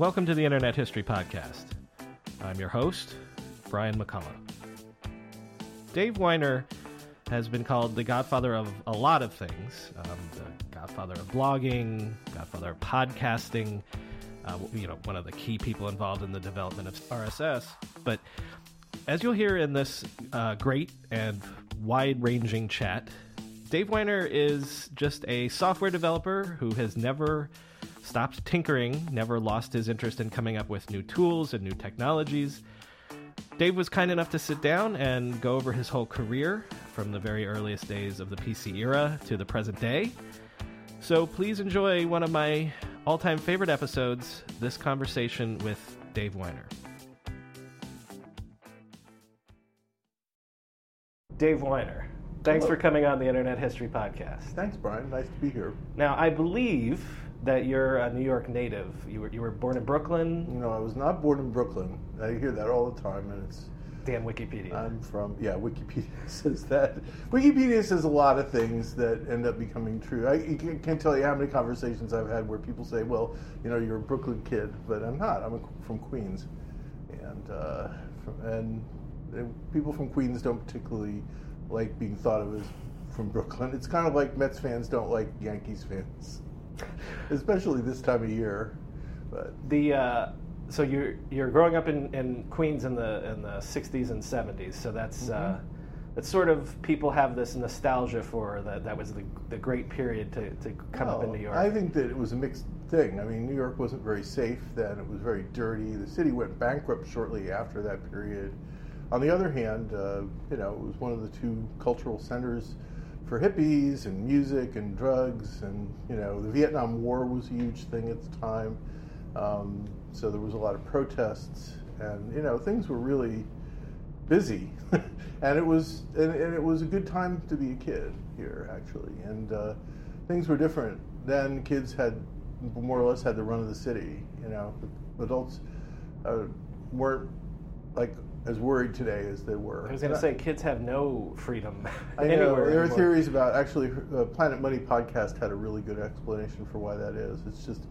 Welcome to the Internet History Podcast. I'm your host, Brian McCullough. Dave Winer has been called the godfather of a lot of things um, the godfather of blogging, godfather of podcasting, uh, you know, one of the key people involved in the development of RSS. But as you'll hear in this uh, great and wide ranging chat, Dave Winer is just a software developer who has never stopped tinkering, never lost his interest in coming up with new tools and new technologies. Dave was kind enough to sit down and go over his whole career from the very earliest days of the PC era to the present day. So please enjoy one of my all time favorite episodes this conversation with Dave Winer. Dave Winer, thanks Hello. for coming on the Internet History Podcast. Thanks, Brian. Nice to be here. Now, I believe that you're a New York native. You were, you were born in Brooklyn. You know, I was not born in Brooklyn. I hear that all the time, and it's. Damn Wikipedia. I'm from. Yeah, Wikipedia says that. Wikipedia says a lot of things that end up becoming true. I can't- tell you how many conversations I've had where people say, "Well, you know, you're a Brooklyn kid," but I'm not. I'm a, from Queens, and uh, from, and people from Queens don't particularly like being thought of as from Brooklyn. It's kind of like Mets fans don't like Yankees fans, especially this time of year. But the uh, so you're you're growing up in, in Queens in the in the 60s and 70s. So that's uh, Mm-hmm. that's sort of people have this nostalgia for that. That was the the great period to, to come up in New York. I think that it was a mixed thing. I mean, New York wasn't very safe then. It was very dirty. The city went bankrupt shortly after that period. On the other hand, uh, you know, it was one of the two cultural centers for hippies and music and drugs, and you know, the Vietnam War was a huge thing at the time. Um, so there was a lot of protests, and you know, things were really busy, and it was and, and it was a good time to be a kid here actually, and uh, things were different then. Kids had more or less had the run of the city. You know, adults uh, weren't like as worried today as they were. I was going to say kids have no freedom I know anywhere. there are anymore. theories about actually. Uh, Planet Money podcast had a really good explanation for why that is. It's just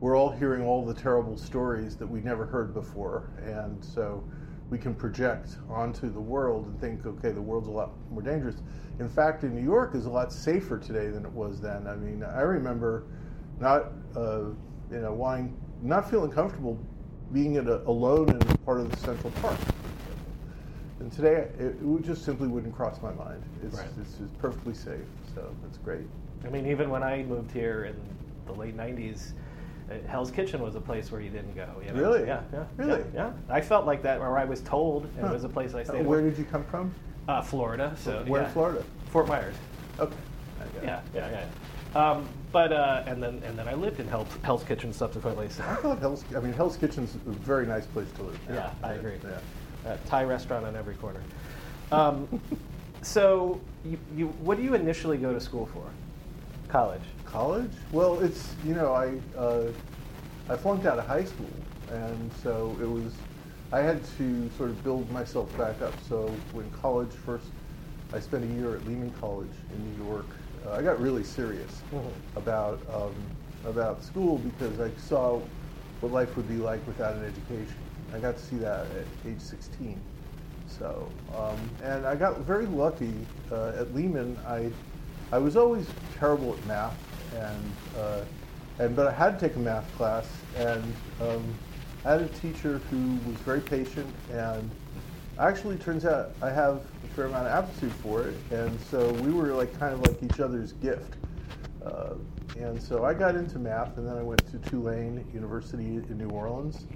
we're all hearing all the terrible stories that we never heard before, and so we can project onto the world and think, okay, the world's a lot more dangerous. In fact, in New York is a lot safer today than it was then. I mean, I remember not uh, you know wanting, not feeling comfortable being in a, alone in part of the Central Park. And today, it, it just simply wouldn't cross my mind. It's, Right. it's just perfectly safe, so that's great. I mean, even when I moved here in the late '90s, uh, Hell's Kitchen was a place where you didn't go. You know? Really? Yeah. Yeah. Really? Yeah. yeah. I felt like that, where I was told, and Huh. it was a place I Uh, stayed. where in. did you come from? Uh, Florida. So Where yeah. in Florida? Fort Myers. Okay. I got it. Yeah, yeah, yeah. Um, but uh, and then and then I lived in Hell's, Hell's Kitchen subsequently. So. I thought Hell's. I mean, Hell's Kitchen's a very nice place to live. Yeah, I agree. Yeah. Uh, Thai restaurant on every corner. Um, so you, you what do you initially go to school for? College. College? Well, it's you know I uh, I flunked out of high school, and so it was I had to sort of build myself back up. So when college first, I spent a year at Lehman College in New York. Uh, I got really serious Mhm. about um, about school because I saw what life would be like without an education. I got to see that at age 16. So, um, and I got very lucky uh, at Lehman. I, I was always terrible at math, and uh, and but I had to take a math class, and um, I had a teacher who was very patient, and actually turns out I have a fair amount of aptitude for it, and so we were like kind of like each other's gift. Uh, and so I got into math, and then I went to Tulane University in New Orleans,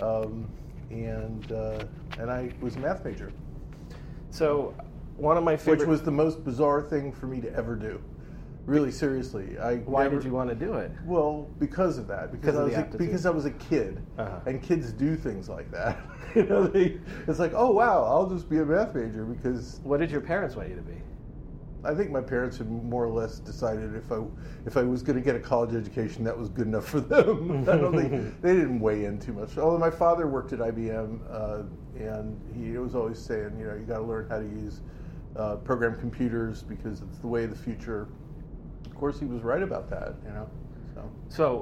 um, and uh, and I was a math major, So one of my favorite. which was the most bizarre thing for me to ever do. Really, seriously, I. why never- did you want to do it? Well, because of that, because, Because I was a, because I was a kid, Uh-huh. and kids do things like that. you know, they, it's like, oh wow, I'll just be a math major because What did your parents want you to be? I think my parents had more or less decided if I if I was going to get a college education, that was good enough for them. I don't think they didn't weigh in too much. Although my father worked at IBM, uh, and he was always saying, you know, you got to learn how to use uh, program computers because it's the way of the future. Of course, he was right about that. You know. So,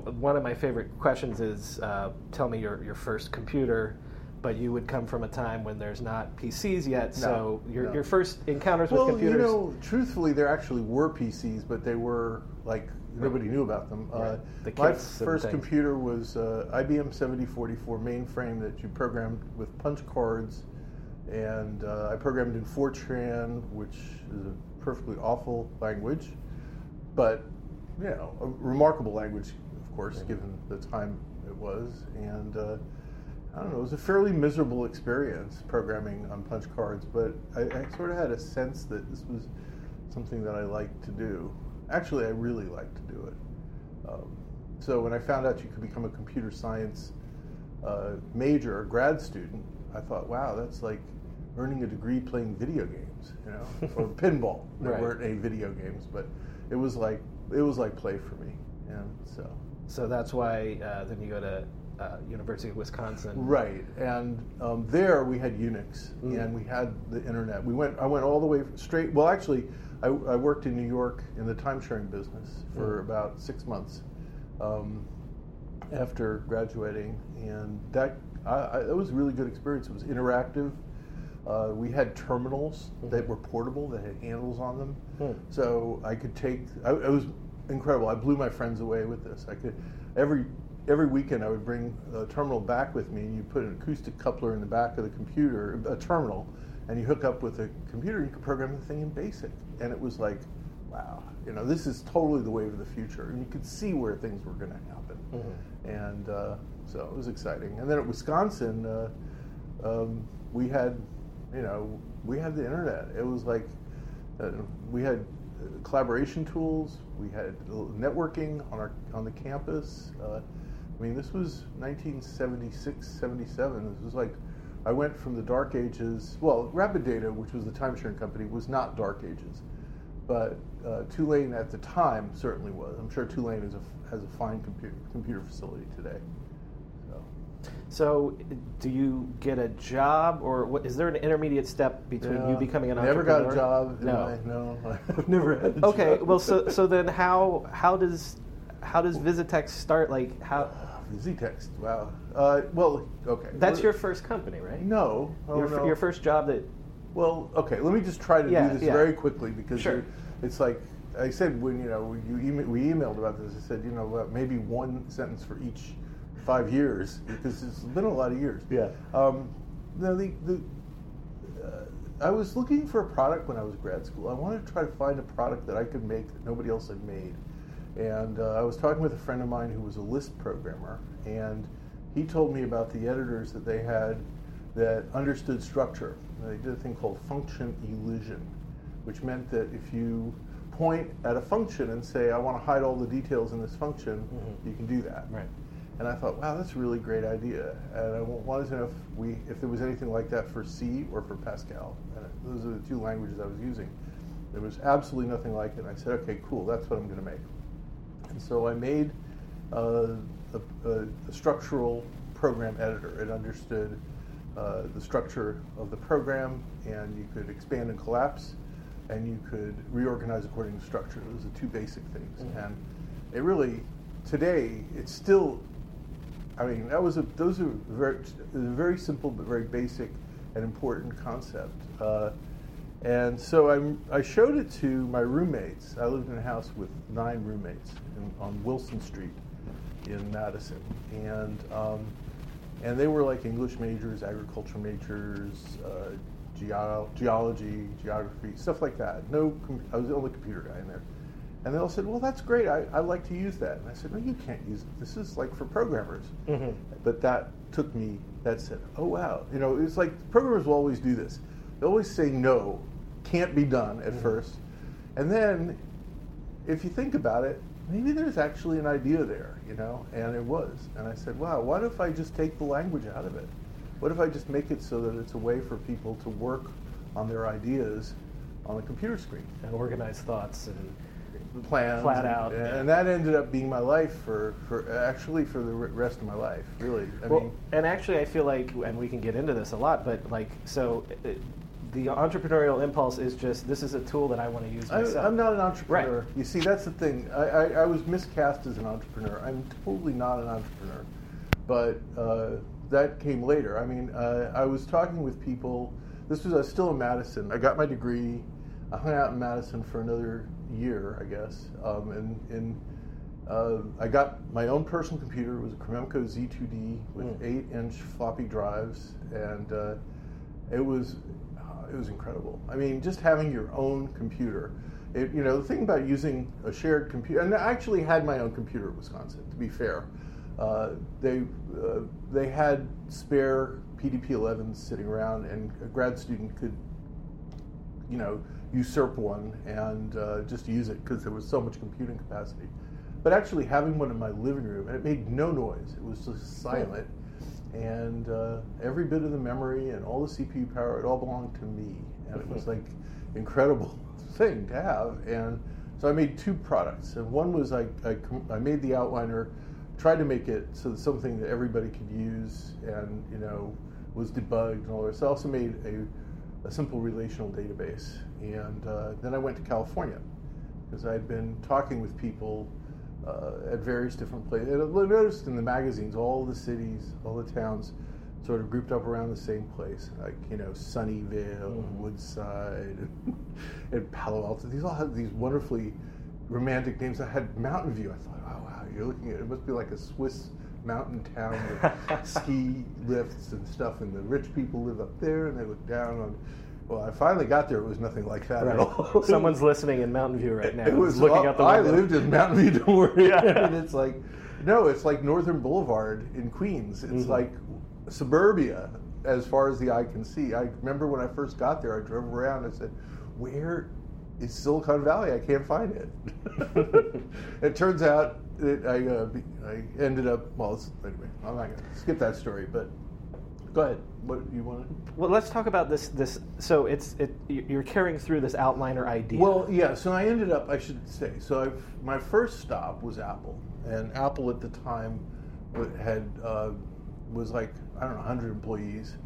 So one of my favorite questions is, uh, tell me your, your first computer, but you would come from a time when there's not PCs yet. so your, no. your first encounters well, with computers. Well, you know, truthfully, there actually were PCs, but they were like nobody knew about them. Uh, Right. The my first computer was uh, IBM 7044 mainframe that you programmed with punch cards, and uh, I programmed in Fortran, which is a perfectly awful language, but you know, a remarkable language, of course, given the time it was, and. I don't know. It was a fairly miserable experience programming on punch cards, but I, I sort of had a sense that this was something that I liked to do. Actually, I really liked to do it. Um, so when I found out you could become a computer science uh, major or grad student, I thought, wow, that's like earning a degree playing video games, you know, or pinball. There Right. weren't any video games, but it was like it was like play for me, and so. So that's why uh, then you go to uh, University of Wisconsin. Right, and um, there we had Unix, Mm. and we had the internet. We went. I went all the way straight. Well, actually, I, I worked in New York in the time sharing business for Mm. about six months um, after graduating, and that I, I, it was a really good experience. It was interactive. Uh, we had terminals that were portable that had handles on them, Hmm. so I could take. I, it was incredible. I blew my friends away with this. I could every every weekend I would bring a terminal back with me, and you put an acoustic coupler in the back of the computer, a terminal, and you hook up with a computer. and You could program the thing in BASIC, and it was like, wow, you know, this is totally the wave of the future, and you could see where things were going to happen, Mhm. and uh, so it was exciting. And then at Wisconsin, uh, um, we had, you know, we had the internet. It was like uh, we had uh, collaboration tools. We had networking on our on the campus. I mean, this was 1976, 77. This was like I went from the dark ages. Well, Rapid Data, which was the time sharing company, was not dark ages, but uh, Tulane at the time certainly was. I'm sure Tulane is a, has a fine computer computer facility today. So. So do you get a job, or what, is there an intermediate step between you becoming an never entrepreneur? got a job. No. I? no, I've never had. A Okay, job. well, so so then how how does how does Visitex start? Like how Ztext. Wow. Uh, well, okay. that's your first company, right? no. Oh, your, no. your first job that Well, okay. Let me just try to Yeah, do this yeah. very quickly because Sure. it's like I said when you know you email, we emailed about this. I said you know what, maybe one sentence for each five years because it's been a lot of years. Yeah. Um, no, the the. Uh, I was looking for a product when I was grad school. I wanted to try to find a product that I could make that nobody else had made. And uh, I was talking with a friend of mine who was a Lisp programmer, and he told me about the editors that they had that understood structure. They did a thing called function elision, which meant that if you point at a function and say, I want to hide all the details in this function, Mhm. you can do that. right. And I thought, wow, that's a really great idea. And I wa- wanted to know if we, if there was anything like that for C or for Pascal. And those are the two languages I was using. There was absolutely nothing like it. And I said, okay, cool, that's what I'm going to make. And so I made uh, a, a, a structural program editor. It understood uh, the structure of the program, and you could expand and collapse, and you could reorganize according to structure. Those are two basic things. Mhm. And it really, today, it's still I mean, that was a those are very it was a very simple but very basic and important concept. Uh, and so I, I showed it to my roommates. I lived in a house with nine roommates in, on Wilson Street in Madison, and um, and they were like English majors, agriculture majors, uh, geo- geology, geography, stuff like that. No, com- I was the only computer guy in there. And they all said, "Well, that's great. I, I like to use that." And I said, "No, you can't use it. This is like for programmers." Mhm. But that took me. That said, "Oh wow!" You know, it's like programmers will always do this. They always say no, can't be done at Mhm. first, and then, if you think about it, maybe there's actually an idea there. You know, and it was. And I said, "Wow, what if I just take the language out of it? What if I just make it so that it's a way for people to work on their ideas on a computer screen. And organize thoughts and plans, Flat out, and, and that ended up being my life for, for actually for the rest of my life. Really, I well, mean, and actually, I feel like, and we can get into this a lot, but like, so uh, the entrepreneurial impulse is just this is a tool that I want to use I, myself. I'm not an entrepreneur. Right. You see, that's the thing. I, I, I was miscast as an entrepreneur. I'm totally not an entrepreneur, but uh, that came later. I mean, uh, I was talking with people. This was uh, still in Madison. I got my degree. I hung out in Madison for another year, I guess, um, and, and uh, I got my own personal computer. It was a Cromemco Z2D with Mm. eight-inch floppy drives, and uh, it was it was incredible. I mean, just having your own computer. It, you know, the thing about using a shared computer, and I actually had my own computer at Wisconsin. To be fair, uh, they uh, they had spare PDP-11s sitting around, and a grad student could you know, usurp one and uh, just use it because there was so much computing capacity. But actually having one in my living room, and it made no noise. It was just silent, and uh, every bit of the memory and all the CPU power, it all belonged to me, and it was like incredible thing to have. And so I made two products, and one was I I, I made the outliner, tried to make it so that something that everybody could use, and you know was debugged and all this. I also made a a simple relational database. And uh, then I went to California because I'd been talking with people uh, at various different places. And I noticed in the magazines, all the cities, all the towns sort of grouped up around the same place, like, you know, Sunnyvale, Mhm. Woodside, and Palo Alto. These all had these wonderfully romantic names. I had Mountain View. I thought, oh, wow, you're looking at it must be like a Swiss mountain town with ski lifts and stuff, and the rich people live up there, and they look down on. Well, I finally got there. It was nothing like that Right. at all. Someone's listening in Mountain View right now. It was looking out the I lived in Mountain View. Don't worry. Yeah. and it's like, no, it's like Northern Boulevard in Queens. It's Mhm. like suburbia as far as the eye can see. I remember when I first got there, I drove around and said, "Where is Silicon Valley? I can't find it." it turns out that I uh, I ended up well. Anyway, I'm not going to skip that story, but go ahead. What you want to? Well, let's talk about this. This so it's it. You're carrying through this outliner idea. Well, yeah. So I ended up. I should say. So I've, my first stop was Apple, and Apple at the time had uh, was like I don't know, 100 employees,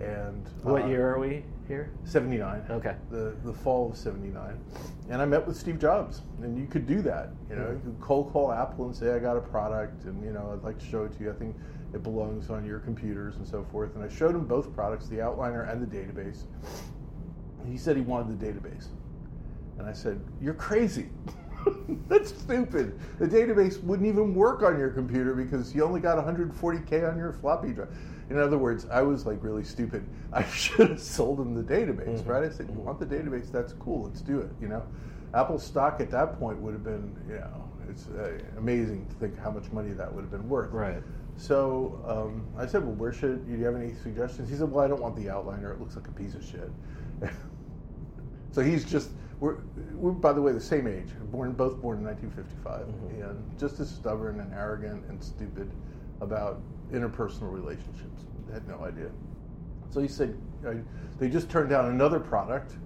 and what uh, year are we here? 79. Okay. The the fall of 79, and I met with Steve Jobs, and you could do that. You know, you could cold call Apple and say I got a product, and you know I'd like to show it to you. I think it belongs on your computers and so forth. And I showed him both products, the outliner and the database. He said he wanted the database. And I said, You're crazy. That's stupid. The database wouldn't even work on your computer because you only got 140K on your floppy drive. In other words, I was like really stupid. I should have sold him the database, Mhm. right? I said, You want the database? That's cool. Let's do it. You know, Apple stock at that point would have been, you know, it's uh, amazing to think how much money that would have been worth. Right. So um, I said, "Well, where should do you have any suggestions?" He said, "Well, I don't want the outliner. It looks like a piece of shit." so he's just we're, we're by the way the same age, born both born in 1955, Mhm. and just as stubborn and arrogant and stupid about interpersonal relationships. I had no idea. So he said, I, "They just turned down another product.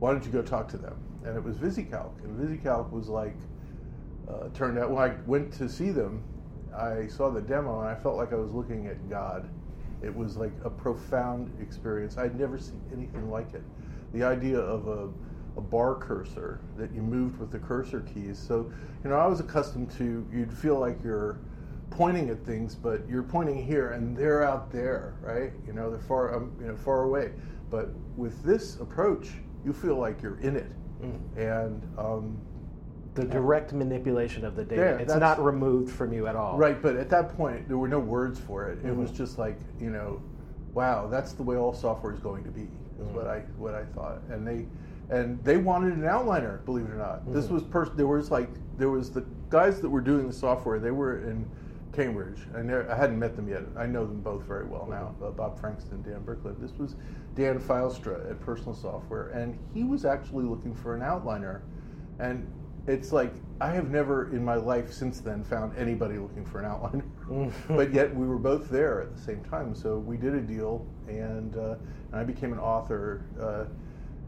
Why don't you go talk to them?" And it was VisiCalc, and VisiCalc was like uh, turned out when I went to see them, I saw the demo and I felt like I was looking at God. It was like a profound experience. I'd never seen anything like it. The idea of a, a bar cursor that you moved with the cursor keys. So, you know, I was accustomed to you'd feel like you're pointing at things, but you're pointing here and they're out there, right? You know, they're far, um, you know, far away. But with this approach, you feel like you're in it, Mm. and um, The direct manipulation of the data. Yeah, it's not removed from you at all. Right, but at that point, there were no words for it. It was Mhm. just like, you know, wow, that's the way all software is going to be. Is Mhm. what I what I thought, and they and they wanted an outliner. Believe it or not, this Mhm. was pers- there was like there was the guys that were doing the software. They were in Cambridge, and they're- I hadn't met them yet. I know them both very well now. Uh, Bob Frankston, Dan Bricklin. This was Dan Fylstra at Personal Software, and he was actually looking for an outliner, and it's like I have never in my life since then found anybody looking for an outliner, Mm. but yet we were both there at the same time. So we did a deal, and, uh, and I became an author, uh,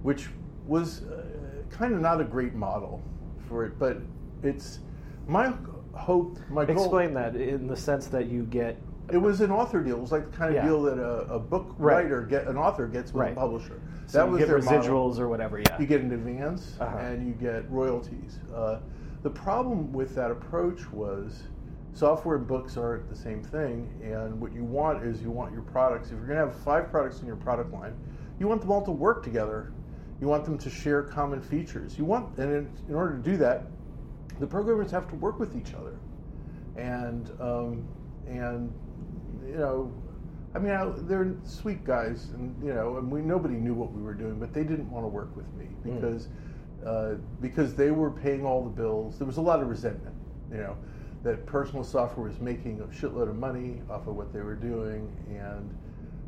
which was uh, kind of not a great model for it, but it's my hope, my goal. Explain that in the sense that you get. It was an author deal. It was like the kind of Yeah. deal that a, a book Right. writer get an author gets with Right. a publisher. So that you was get their residuals model. or whatever. Yeah. You get an advance Uh-huh. and you get royalties. Uh, the problem with that approach was software and books aren't the same thing. And what you want is you want your products. If you're going to have five products in your product line, you want them all to work together. You want them to share common features. You want, and in, in order to do that, the programmers have to work with each other. And um, and you know, I mean, I, they're sweet guys, and you know, and we nobody knew what we were doing, but they didn't want to work with me because uh, because they were paying all the bills. There was a lot of resentment, you know, that personal software was making a shitload of money off of what they were doing, and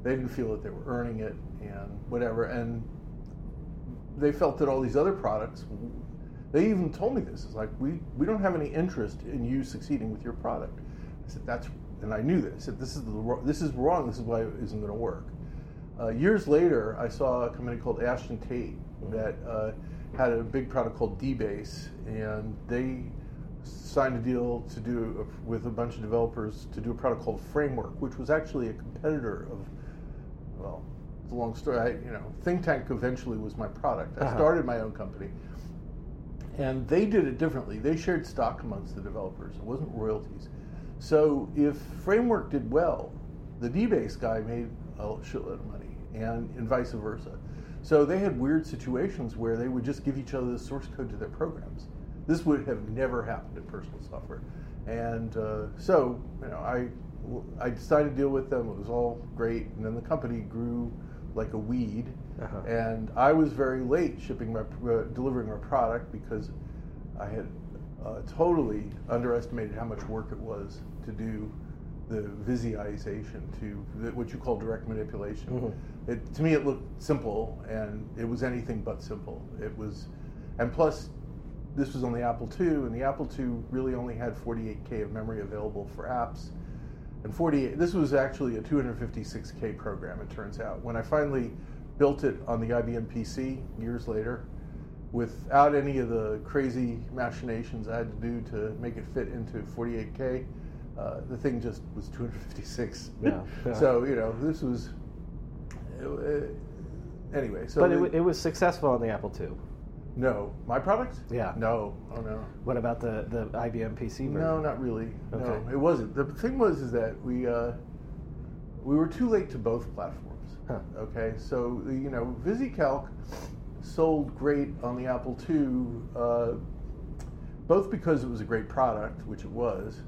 they didn't feel that they were earning it, and whatever, and they felt that all these other products. They even told me this. It's like we, we don't have any interest in you succeeding with your product. I said that's, and I knew this. I said this is the this is wrong. This is why it isn't going to work. Uh, years later, I saw a company called Ashton Tate that uh, had a big product called DBase, and they signed a deal to do with a bunch of developers to do a product called Framework, which was actually a competitor of, well, it's a long story. I, you know, Think Tank eventually was my product. I Uh-huh. started my own company, and they did it differently. They shared stock amongst the developers. It wasn't royalties. So if Framework did well, the DBase guy made a shitload of money, and, and vice versa. So they had weird situations where they would just give each other the source code to their programs. This would have never happened in personal software. And uh, so, you know, I, I decided to deal with them. It was all great. And then the company grew like a weed. Uh-huh. And I was very late shipping my, uh, delivering my product because I had uh, totally underestimated how much work it was to do the visualization to the, what you call direct manipulation. Mhm. It, to me, it looked simple, and it was anything but simple. It was, and plus, this was on the Apple II, and the Apple II really only had 48k of memory available for apps. And 48, this was actually a 256k program, it turns out. When I finally built it on the IBM PC years later, without any of the crazy machinations I had to do to make it fit into 48k, uh, the thing just was 256. Yeah, yeah. so, you know, this was. Uh, anyway, so. but it, the- it was successful on the Apple II. no. My product? Yeah. No. Oh, no. What about the, the IBM PC version? No, not really. No, Okay. it wasn't. The thing was is that we uh, we were too late to both platforms. Huh. Okay, so you know, VisiCalc sold great on the Apple II, uh, both because it was a great product, which it was,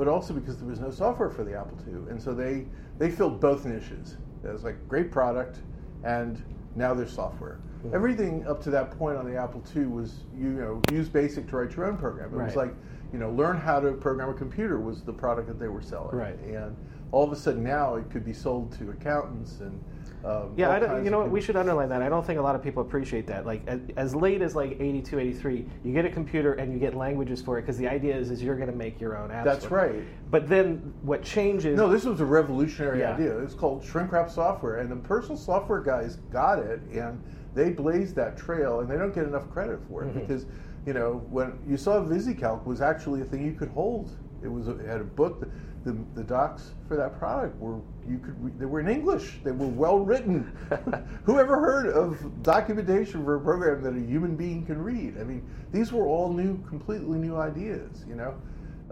but also because there was no software for the Apple II, and so they they filled both niches. It was like great product, and now there's software. Hmm. Everything up to that point on the Apple II was you know use BASIC to write your own program. It was like you know learn how to program a computer was the product that they were selling. Right. And all of a sudden now it could be sold to accountants and um, Yeah, I don't, you know what? We should underline that. I don't think a lot of people appreciate that. Like as, as late as like 82, 83, you get a computer and you get languages for it because the idea is is you're going to make your own apps. That's it. right. But then what changes? No, this was a revolutionary Yeah. idea. It's called shrink wrap software, and the personal software guys got it, and they blazed that trail, and they don't get enough credit for it Mhm. because, you know, when you saw VisiCalc was actually a thing you could hold. It was a, it had a book. The, the, the docs for that product were you could they were in English. They were well written. Who ever heard of documentation for a program that a human being can read? I mean, these were all new, completely new ideas. You know.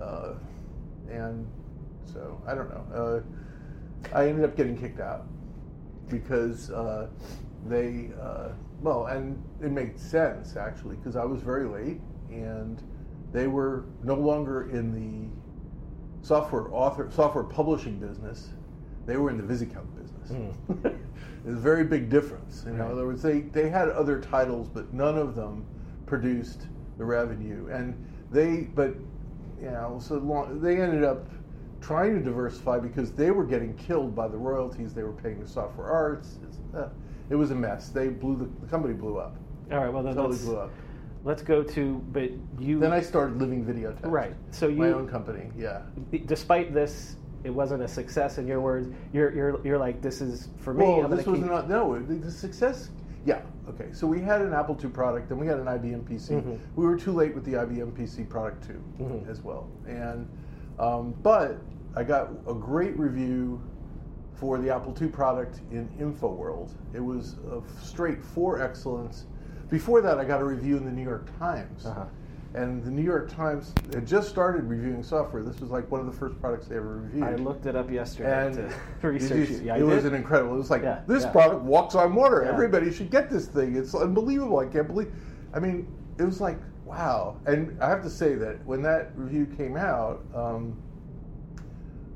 Uh, and so I don't know. Uh, I ended up getting kicked out because uh, they uh, well, and it made sense actually because I was very late and they were no longer in the software author software publishing business. They were in the VisiCalc business. Mm. There's a very big difference. You know, Right. in other words, they, they had other titles, but none of them produced the revenue. And they, but you know, so long, they ended up trying to diversify because they were getting killed by the royalties they were paying to Software Arts. Uh, it was a mess. They blew the, the company blew up. All right. Well, then Totally blew up. Let's go to. But you Then I started Living Videotext. right. So you My own company. Yeah. despite this, it wasn't a success in your words. You're you're you're like this is for me. Well, I'm this was keep- not no. The, success Yeah. Okay. So we had an Apple II product, then we had an IBM PC. Mm-hmm. We were too late with the IBM PC product too, Mhm. as well. And um, but I got a great review for the Apple II product in InfoWorld. It was a straight for excellence. Before that, I got a review in the New York Times. Uh-huh. And the New York Times had just started reviewing software. This was like one of the first products they ever reviewed. I looked it up yesterday and to research you- it. Yeah, it was an incredible. It was like Yeah, this yeah. product walks on water. Everybody should get this thing. It's unbelievable. I can't believe. I mean, it was like wow. And I have to say that when that review came out, um,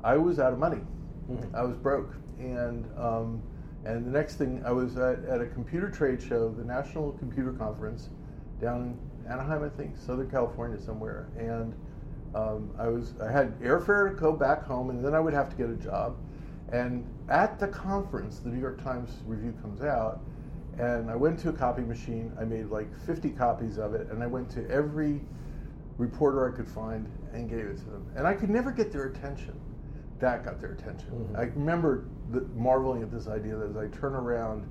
I was out of money. Mhm. I was broke, and um, and the next thing I was at, at a computer trade show, the National Computer Conference, down in Anaheim, I think, Southern California somewhere, and um, I was I had airfare to go back home, and then I would have to get a job. And at the conference, the New York Times review comes out, and I went to a copy machine. I made like 50 copies of it, and I went to every reporter I could find and gave it to them. And I could never get their attention. That got their attention. Mhm. I remember the, marveling at this idea that as I turn around,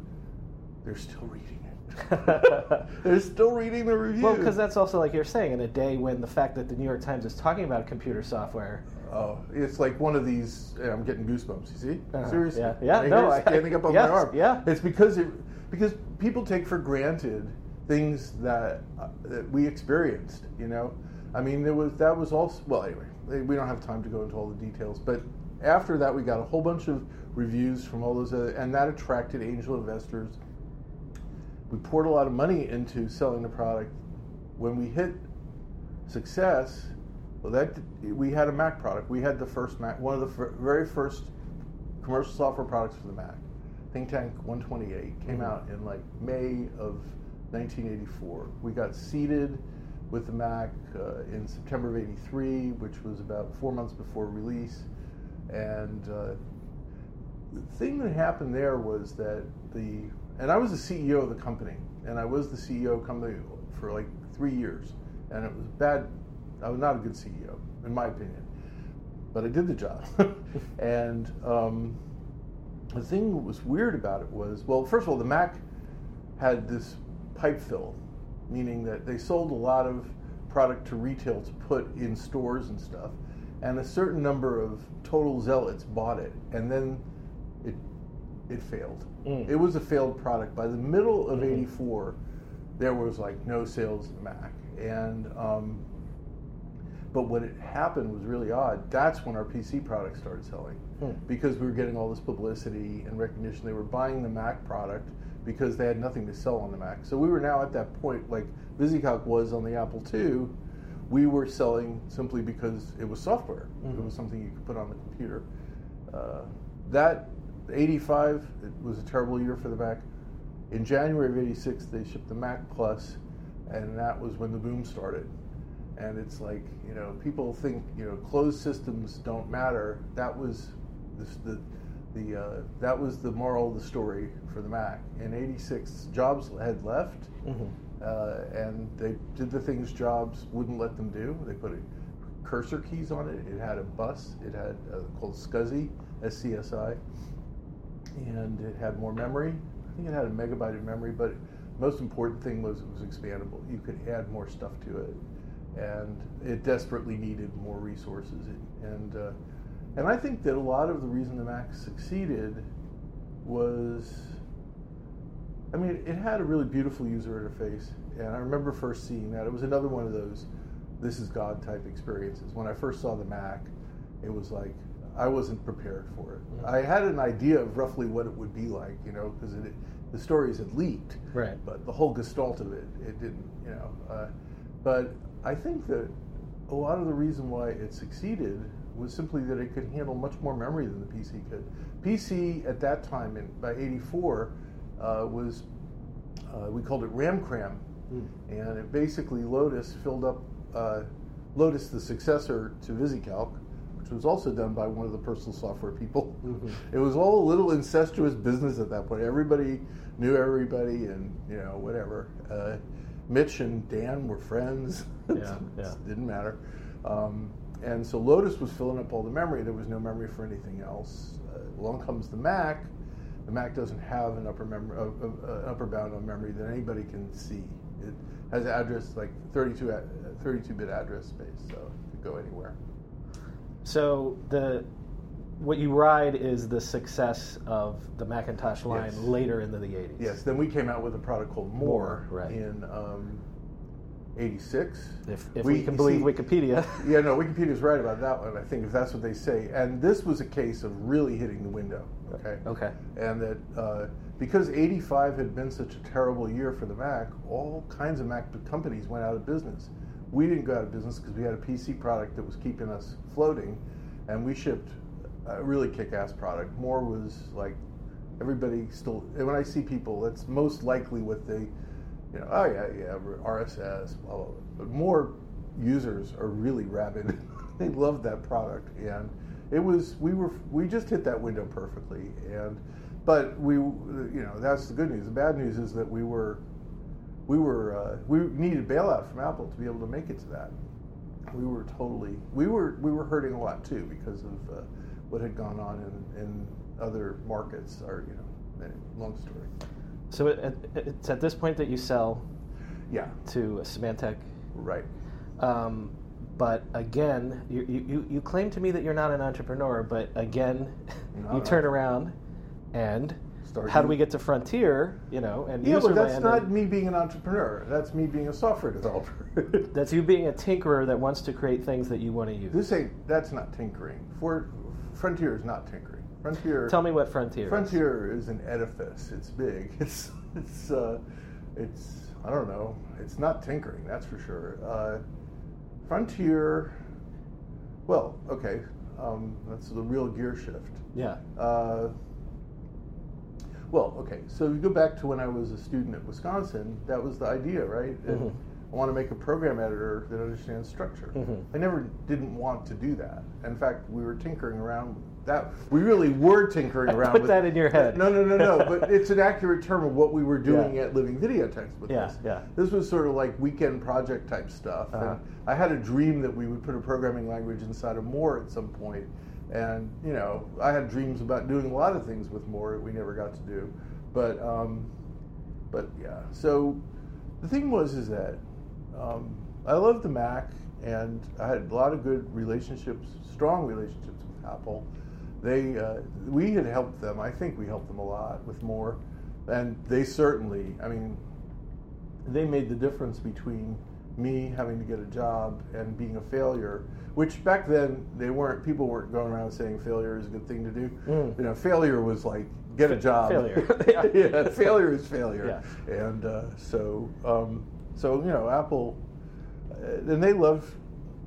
they're still reading it. they're still reading the review. Well, because that's also like you're saying, in a day when the fact that the New York Times is talking about computer software. Oh, it's like one of these. I'm getting goosebumps. You see? Uh-huh. Seriously? Yeah. Yeah, My no, I- standing up on yes, my arm. yeah. It's because it because people take for granted things that uh, that we experienced. You know, I mean, there was that was also well. Anyway, we don't have time to go into all the details, but after that, we got a whole bunch of reviews from all those, other, and that attracted angel investors. We poured a lot of money into selling the product. When we hit success, well, that we had a Mac product. We had the first Mac, one of the fir- very first commercial software products for the Mac. Think Tank 128 came Mhm. out in like May of 1984. We got seated with the Mac uh, in September of '83, which was about four months before release. And uh, the thing that happened there was that the and I was the CEO of the company, and I was the CEO of the company for like three years, and it was bad. I was not a good CEO, in my opinion, but I did the job. and um, the thing that was weird about it was, well, first of all, the Mac had this pipe fill, meaning that they sold a lot of product to retail to put in stores and stuff, and a certain number of total zealots bought it, and then it failed. Mm. It was a failed product. By the middle of Mhm. '84, there was like no sales the Mac, and um, but what had happened was really odd. That's when our PC product started selling Hmm. because we were getting all this publicity and recognition. They were buying the Mac product because they had nothing to sell on the Mac. So we were now at that point, like VisiCalc was on the Apple II. We were selling simply because it was software. It Mhm. was something you could put on the computer. Uh, that 85 it was a terrible year for the Mac. In January of 86, they shipped the Mac Plus, and that was when the boom started. And it's like, you know, people think, you know, closed systems don't matter. That was the, the, the uh, that was the moral of the story for the Mac. In 86, Jobs had left, Mhm. uh, and they did the things Jobs wouldn't let them do. They put a cursor keys on it. It had a bus. It had uh, called SCSI, SCSI, and it had more memory. I think it had a megabyte of memory, but most important thing was it was expandable. You could add more stuff to it, and it desperately needed more resources. And uh, and I think that a lot of the reason the Mac succeeded was I mean, it had a really beautiful user interface, and I remember first seeing that. It was another one of those "this is God" type experiences. When I first saw the Mac, it was like I wasn't prepared for it. Mhm. I had an idea of roughly what it would be like, you know, because the stories had leaked, Right. but the whole gestalt of it, it didn't, you know. Uh, but I think that a lot of the reason why it succeeded was simply that it could handle much more memory than the PC could. PC at that time, in, by '84, uh, was uh, we called it RAM cram, Mm. and it basically Lotus filled up uh, Lotus, the successor to VisiCalc, which was also done by one of the personal software people. Mhm. It was all a little incestuous business at that point. Everybody knew everybody, and you know whatever. Uh, Mitch and Dan were friends. Yeah, yeah. Didn't matter. Um, and so Lotus was filling up all the memory. There was no memory for anything else. Uh, along comes the Mac. The Mac doesn't have an upper memory, uh, uh, an upper bound on memory that anybody can see. It has address like 32 a- 32 bit address space, so it could go anywhere. So the what you ride is the success of the Macintosh line Yes. later into the 80s. Yes. Then we came out with a product called More, More, right. in um, '86. If, if We- we, can believe see- Wikipedia. Yeah, no, Wikipedia's right about that one. I think if that's what they say, and this was a case of really hitting the window. Okay. Okay. And that uh, because '85 had been such a terrible year for the Mac, all kinds of Mac companies went out of business. We didn't go out of business because we had a PC product that was keeping us floating, and we shipped a really kick-ass product. More was like everybody still. When I see people, that's most likely what they, you know, oh yeah, yeah, RSS, blah blah. blah. But more users are really rabid. they love that product, and it was we were we just hit that window perfectly. And but we, you know, that's the good news. The bad news is that we were we were uh, we needed bailout from Apple to be able to make it to that. We were totally we were we were hurting a lot too because of uh, what had gone on in, in other markets. Or you know, long story. So it, it, it's at this point that you sell Yeah, to Symantec. right. Um, but again, you, you, you claim to me that you're not an entrepreneur, but again, No, you no. turn around and Start how do we get to Frontier? You know, and Yeah, but that's not and- me being an entrepreneur. That's me being a software developer. That's you being a tinkerer that wants to create things that you want to use. this ain't. That's not tinkering. For Frontier is not tinkering. Frontier. Tell me what Frontier. is. Frontier is an edifice. It's big. It's it's uh, it's I don't know. It's not tinkering. That's for sure. Uh, Frontier. Well, okay. Um, that's the real gear shift. Yeah. Uh, well, okay. So you go back to when I was a student at Wisconsin. That was the idea, right? And Mhm. I want to make a program editor that understands structure. Mhm. I never didn't want to do that. In fact, we were tinkering around. That we really were tinkering around. put with, that in your head. No, no, no, no. but it's an accurate term of what we were doing Yeah. at Living Videotext with Yeah, this. yeah. This was sort of like weekend project type stuff. Uh-huh. And I had a dream that we would put a programming language inside of More at some point. And, you know, I had dreams about doing a lot of things with More that we never got to do. But, um, but yeah. So the thing was is that um, I loved the Mac, and I had a lot of good relationships, strong relationships with Apple. They, uh, we had helped them. I think we helped them a lot with more, and they certainly. I mean, they made the difference between me having to get a job and being a failure. Which back then they weren't. People weren't going around saying failure is a good thing to do. Mm. You know, failure was like get a job. failure. yeah. yeah, failure is failure. Yeah. And uh, so, um, so you know, Apple, uh, and they love.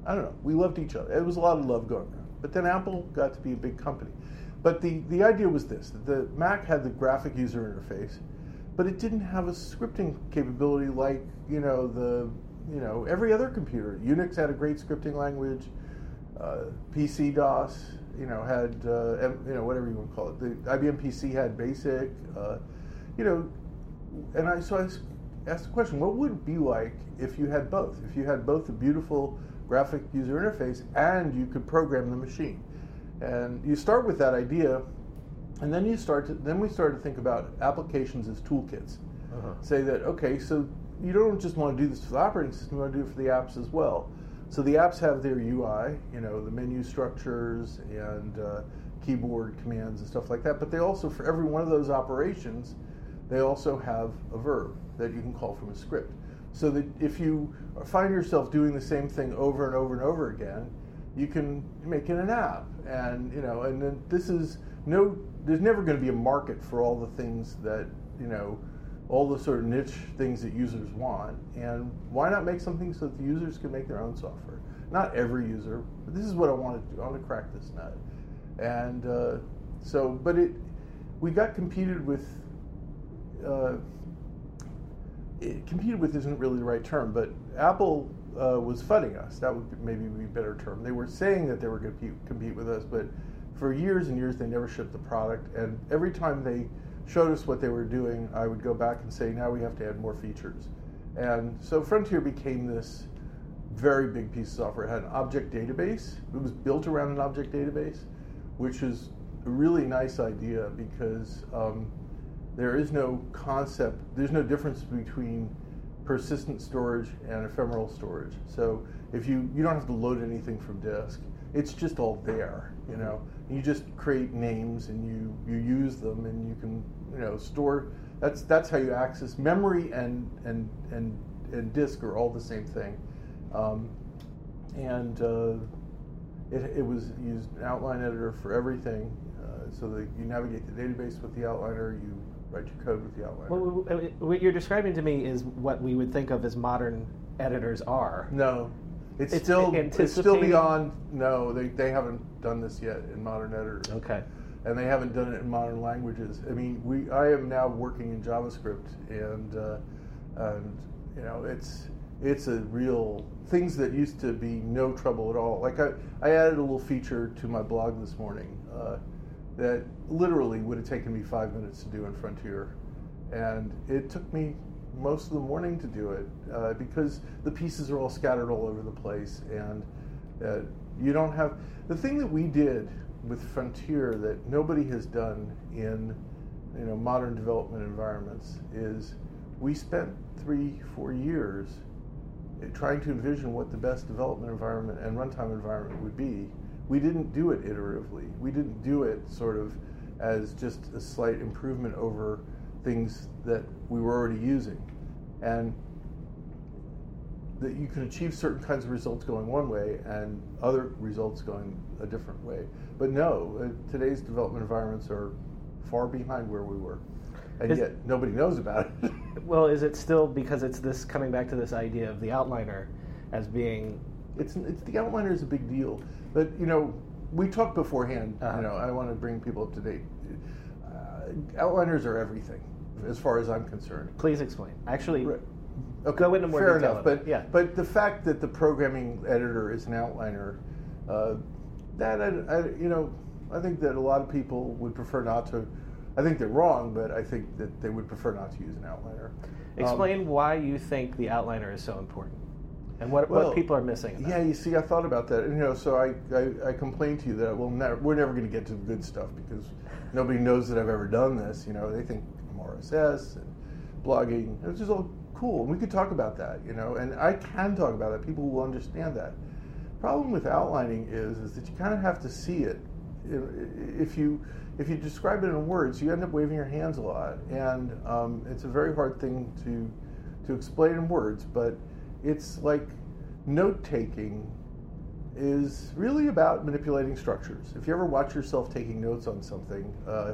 I don't know. We loved each other. It was a lot of love going around But then Apple got to be a big company. But the the idea was this: that the Mac had the graphic user interface, but it didn't have a scripting capability like you know the you know every other computer. Unix had a great scripting language. Uh, PC DOS, you know, had uh, you know whatever you want to call it. The IBM PC had BASIC, uh, you know, and I so I asked the question: What would it be like if you had both? If you had both a beautiful graphic user interface and you could program the machine? And you start with that idea, and then you start to then we started to think about applications as toolkits. Uh-huh. Say that okay, so you don't just want to do this for the operating system; you want to do it for the apps as well. So the apps have their UI, you know, the menu structures and uh, keyboard commands and stuff like that. But they also, for every one of those operations, they also have a verb that you can call from a script. So that if you find yourself doing the same thing over and over and over again, you can make it an app. And you know, and then this is no. There's never going to be a market for all the things that you know all the sort of niche things that users want. And why not make something so that the users can make their own software? Not every user, but this is what I want to do. I want to crack this nut. And uh, so, but it, we got competed with. Uh, it, competed with isn't really the right term, but Apple uh, was funding us. That would maybe be a better term. They were saying that they were going to compete, compete with us, but for years and years they never shipped the product. And every time they showed us what they were doing, I would go back and say, now we have to add more features. And so Frontier became this very big piece of software. It had an object database. It was built around an object database, which is a really nice idea because um, there is no concept, there's no difference between persistent storage and ephemeral storage. So if you, you don't have to load anything from disk, it's just all there, you know. You just create names and you, you use them and you can, you know, store, that's, that's how you access memory and, and, and, and disk are all the same thing. Um, and uh, it, it was used an outline editor for everything uh, so that you navigate the database with the outliner, you write your code with the outliner. Well, what you're describing to me is what we would think of as modern editors are. No, it's, It's still it's still beyond. No, they, they haven't done this yet in modern editors. Okay. And they haven't done it in modern languages. I mean, we I am now working in JavaScript, and uh, and you know it's it's a real things that used to be no trouble at all. Like I, I added a little feature to my blog this morning uh, that literally would have taken me five minutes to do in Frontier, and it took me most of the morning to do it uh, because the pieces are all scattered all over the place and uh, you don't have the thing that we did with Frontier that nobody has done in you know modern development environments is we spent three four years uh, trying to envision what the best development environment and runtime environment would be. We didn't do it iteratively. We didn't do it sort of as just a slight improvement over things that we were already using. And that you can achieve certain kinds of results going one way and other results going a different way. But no, uh, today's development environments are far behind where we were. And Is- yet nobody knows about it. Well, is it still because it's this coming back to this idea of the outliner as being it's it's the outliner is a big deal, but you know we talked beforehand. Uh-huh. You know I want to bring people up to date. Uh, outliners are everything, as far as I'm concerned. please explain. Actually, Right. Okay, Go into more fair enough, but yeah. but the fact that the programming editor is an outliner, uh, that I, I, you know, I think that a lot of people would prefer not to. I think they're wrong, but I think that they would prefer not to use an outliner. Um, explain why you think the outliner is so important and what, Well, what people are missing. About Yeah, you see, I thought about that, and you know, so I, I, I complained to you that we'll never, we're never going to get to the good stuff because nobody knows that I've ever done this. You know, they think I'm RSS and blogging, which is all cool, we could talk about that. You know, and I can talk about it. People will understand that. Problem with outlining is, is that you kind of have to see it. If you if you describe it in words, you end up waving your hands a lot, and um, it's a very hard thing to to explain in words. But it's like note taking is really about manipulating structures. If you ever watch yourself taking notes on something, uh,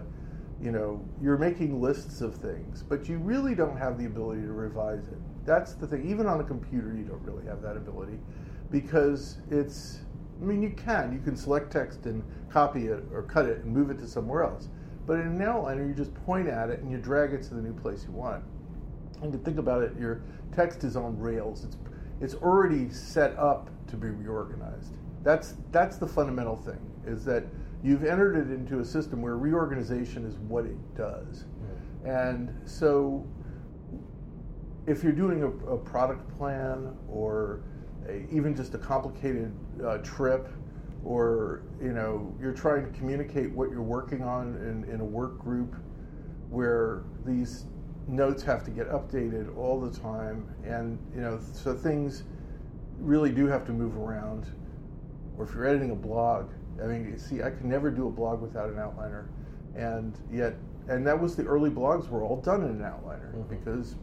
you know you're making lists of things, but you really don't have the ability to revise it. That's the thing. Even on a computer, you don't really have that ability because it's. I mean, you can. You can select text and copy it or cut it and move it to somewhere else. But in an outliner, you just point at it and you drag it to the new place you want. And to think about it, your text is on rails. It's it's already set up to be reorganized. That's that's the fundamental thing. Is that you've entered it into a system where reorganization is what it does. And so if you're doing a, a product plan or a, even just a complicated uh, trip or you know you're trying to communicate what you're working on in, in a work group where these notes have to get updated all the time and you know so things really do have to move around or if you're editing a blog i mean see i could never do a blog without an outliner and yet and that was the early blogs were all done in an outliner Mhm. because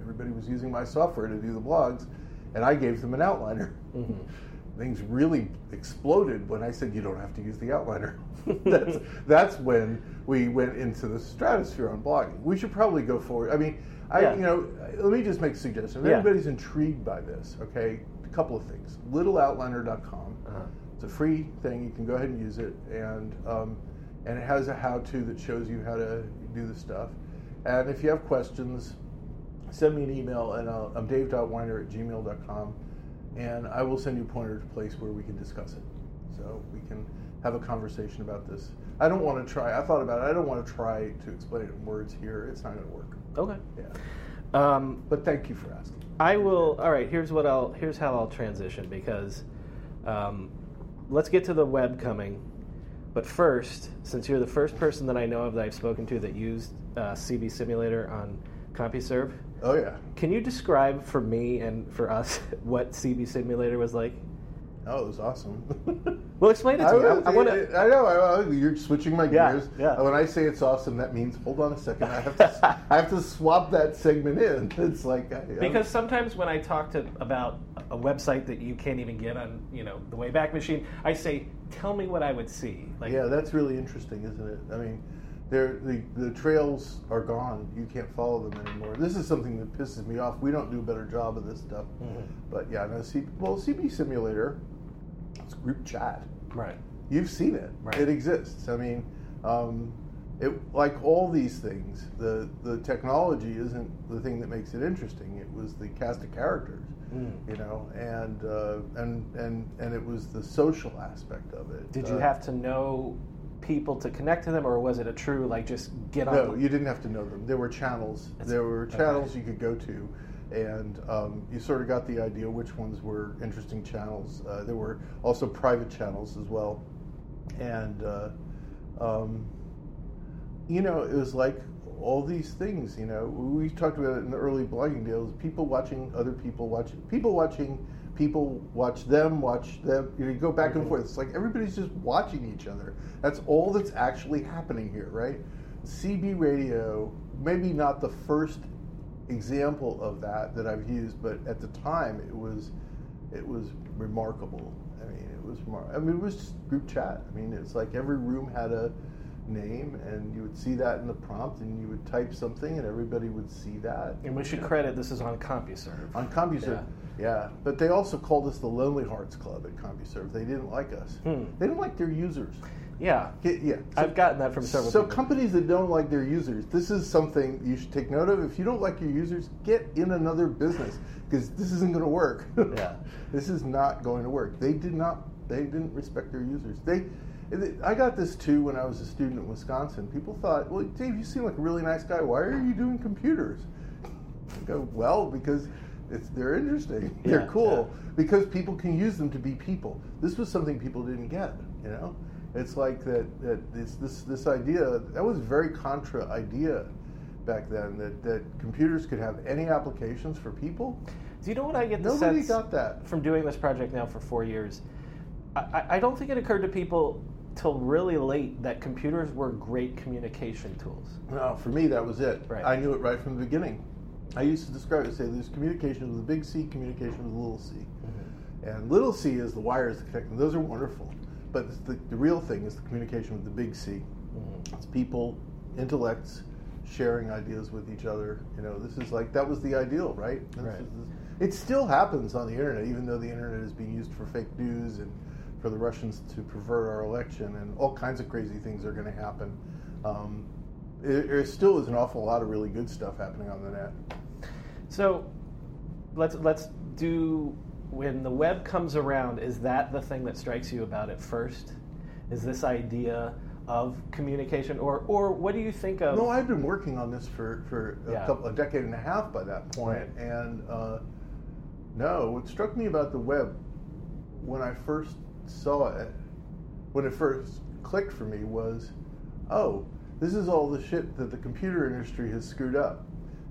everybody was using my software to do the blogs and i gave them an outliner Mhm. things really exploded when I said you don't have to use the outliner. that's that's when we went into the stratosphere on blogging. We should probably go forward. I mean, I Yeah. you know, let me just make a suggestion. If Yeah. anybody's intrigued by this, okay, a couple of things. Littleoutliner.com. Uh-huh. It's a free thing. You can go ahead and use it, and um, and it has a how-to that shows you how to do the stuff. And if you have questions, send me an email, and I'll, I'm dave.winer at gmail.com, and I will send you a pointer to a place where we can discuss it. So we can have a conversation about this. I don't want to try, I thought about it, I don't want to try to explain it in words here. It's not going to work. Okay. Yeah. Um, But thank you for asking. I will. All right. Here's what I'll. Here's how I'll transition because, um, let's get to the web coming, But first, since you're the first person that I know of that I've spoken to that used uh, CB Simulator on CompuServe, Oh yeah. can you describe for me and for us what CB Simulator was like? Oh, it was awesome. Well, explain it to me. I, I want to. I know. I, I- you're switching my gears. yeah. When I say it's awesome, that means hold on a second. I have to. I have to swap that segment in. It's like I, I'm- Because sometimes when I talk to about a website that you can't even get on, you know, the Wayback Machine, I say, "Tell me what I would see." Like, yeah, that's really interesting, isn't it? I mean, the the trails are gone. You can't follow them anymore. This is something that pisses me off. We don't do a better job of this stuff. Mm-hmm. But yeah, no. C, well, CB Simulator, it's group chat. right. You've seen it. Right. It exists. I mean, um, it like all these things, the the technology isn't the thing that makes it interesting. It was the cast of characters, Mm. you know, and uh, and and and it was the social aspect of it. Did you Uh, have to know people to connect to them, or was it a true like just get on? No, you didn't have to know them. There were channels. That's- there were okay. channels you could go to, and um, you sort of got the idea which ones were interesting channels. Uh, there were also private channels as well, and uh, um, you know it was like all these things. You know, we talked about it in the early blogging days. People watching other people watch people watching people watch them watch them. You, know, you go back and Mhm. forth. It's like everybody's just watching each other. That's all that's actually happening here, right? CB radio, maybe not the first example of that that I've used, but at the time it was it was remarkable. I mean, it was mar- I mean, it was just group chat. I mean, it's like every room had a name, and you would see that in the prompt, and you would type something, and everybody would see that. And we should credit this is on CompuServe. On CompuServe, yeah. But they also called us the Lonely Hearts Club at CompuServe. They didn't like us. Hmm. They didn't like their users. Yeah, Yeah, yeah. So- I've gotten that from several. so people. companies that don't like their users, this is something you should take note of. If you don't like your users, get in another business because this isn't going to work. Yeah. this is not going to work. They did not. They didn't respect their users. They. I got this too when I was a student in Wisconsin. People thought, "Well, Dave, you seem like a really nice guy. Why are you doing computers?" I go, "Well, because it's they're interesting. they're Yeah, cool. Because people can use them to be people. This was something people didn't get. You know, it's like that. That this this this idea that was a very contra idea back then. That that computers could have any applications for people. Do you know what I get the Nobody sense got that. from doing this project now for four years? I- I don't think it occurred to people till really late that computers were great communication tools. No, for me that was it. Right. I knew it right from the beginning. I used to describe it, say there's communication with a big C, communication with a little c. Mm-hmm. And little c is the wires that connect them. Those are wonderful. But the, the real thing is the communication with the big C. Mm-hmm. It's people, intellects, sharing ideas with each other. You know, this is like, that was the ideal, right? This Right. is- it still happens on the internet, even though the internet is being used for fake news and for the Russians to pervert our election, and all kinds of crazy things are going to happen. Um, it, there still is an awful lot of really good stuff happening on the net. So let's let's do when the web comes around. Is that the thing that strikes you about it first? Is this idea of communication, or or what do you think of? No, I've been working on this for, for a Yeah. couple, a decade and a half by that point, and uh, no, what struck me about the web when I first saw it, when it first clicked for me was, oh, this is all the shit that the computer industry has screwed up,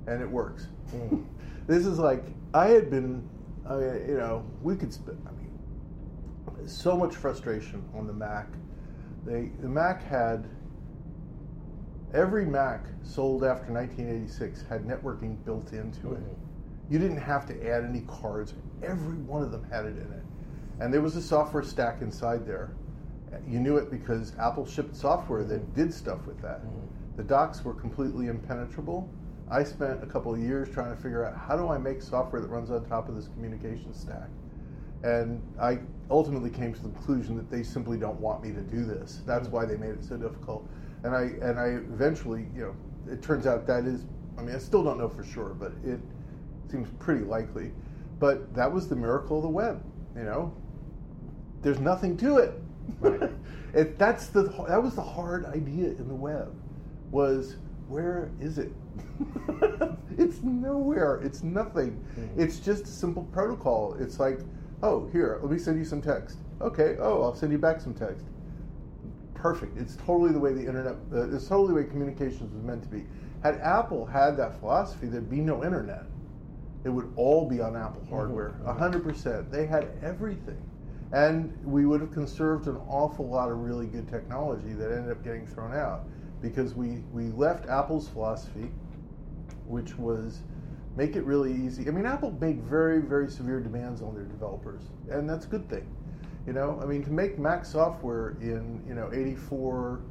and it works. Mm. this is like I had been, I you know, we could spend. I mean, so much frustration on the Mac. They the Mac had every Mac sold after 1986 had networking built into it. Mhm. You didn't have to add any cards. Every one of them had it in it, and there was a software stack inside there. You knew it because Apple shipped software that did stuff with that. Mm-hmm. The docs were completely impenetrable. I spent a couple of years trying to figure out how do I make software that runs on top of this communication stack. And I ultimately came to the conclusion that they simply don't want me to do this. That's mm-hmm. why they made it so difficult. And I and I eventually, you know, it turns out that is I mean, I still don't know for sure, but it seems pretty likely. But that was the miracle of the web, you know. There's nothing to it. Right. it that's the that was the hard idea in the web was where is it? it's nowhere. It's nothing. Mhm. It's just a simple protocol. It's like, oh, here, let me send you some text. Okay, oh, I'll send you back some text. perfect. It's totally the way the internet. Uh, it's totally the way communications was meant to be. Had Apple had that philosophy, there'd be no internet. It would all be on Apple hardware, hundred percent. They had everything, and we would have conserved an awful lot of really good technology that ended up getting thrown out because we we left Apple's philosophy, which was make it really easy. I mean, Apple made very very severe demands on their developers, and that's a good thing. You know, I mean, to make Mac software in you know '84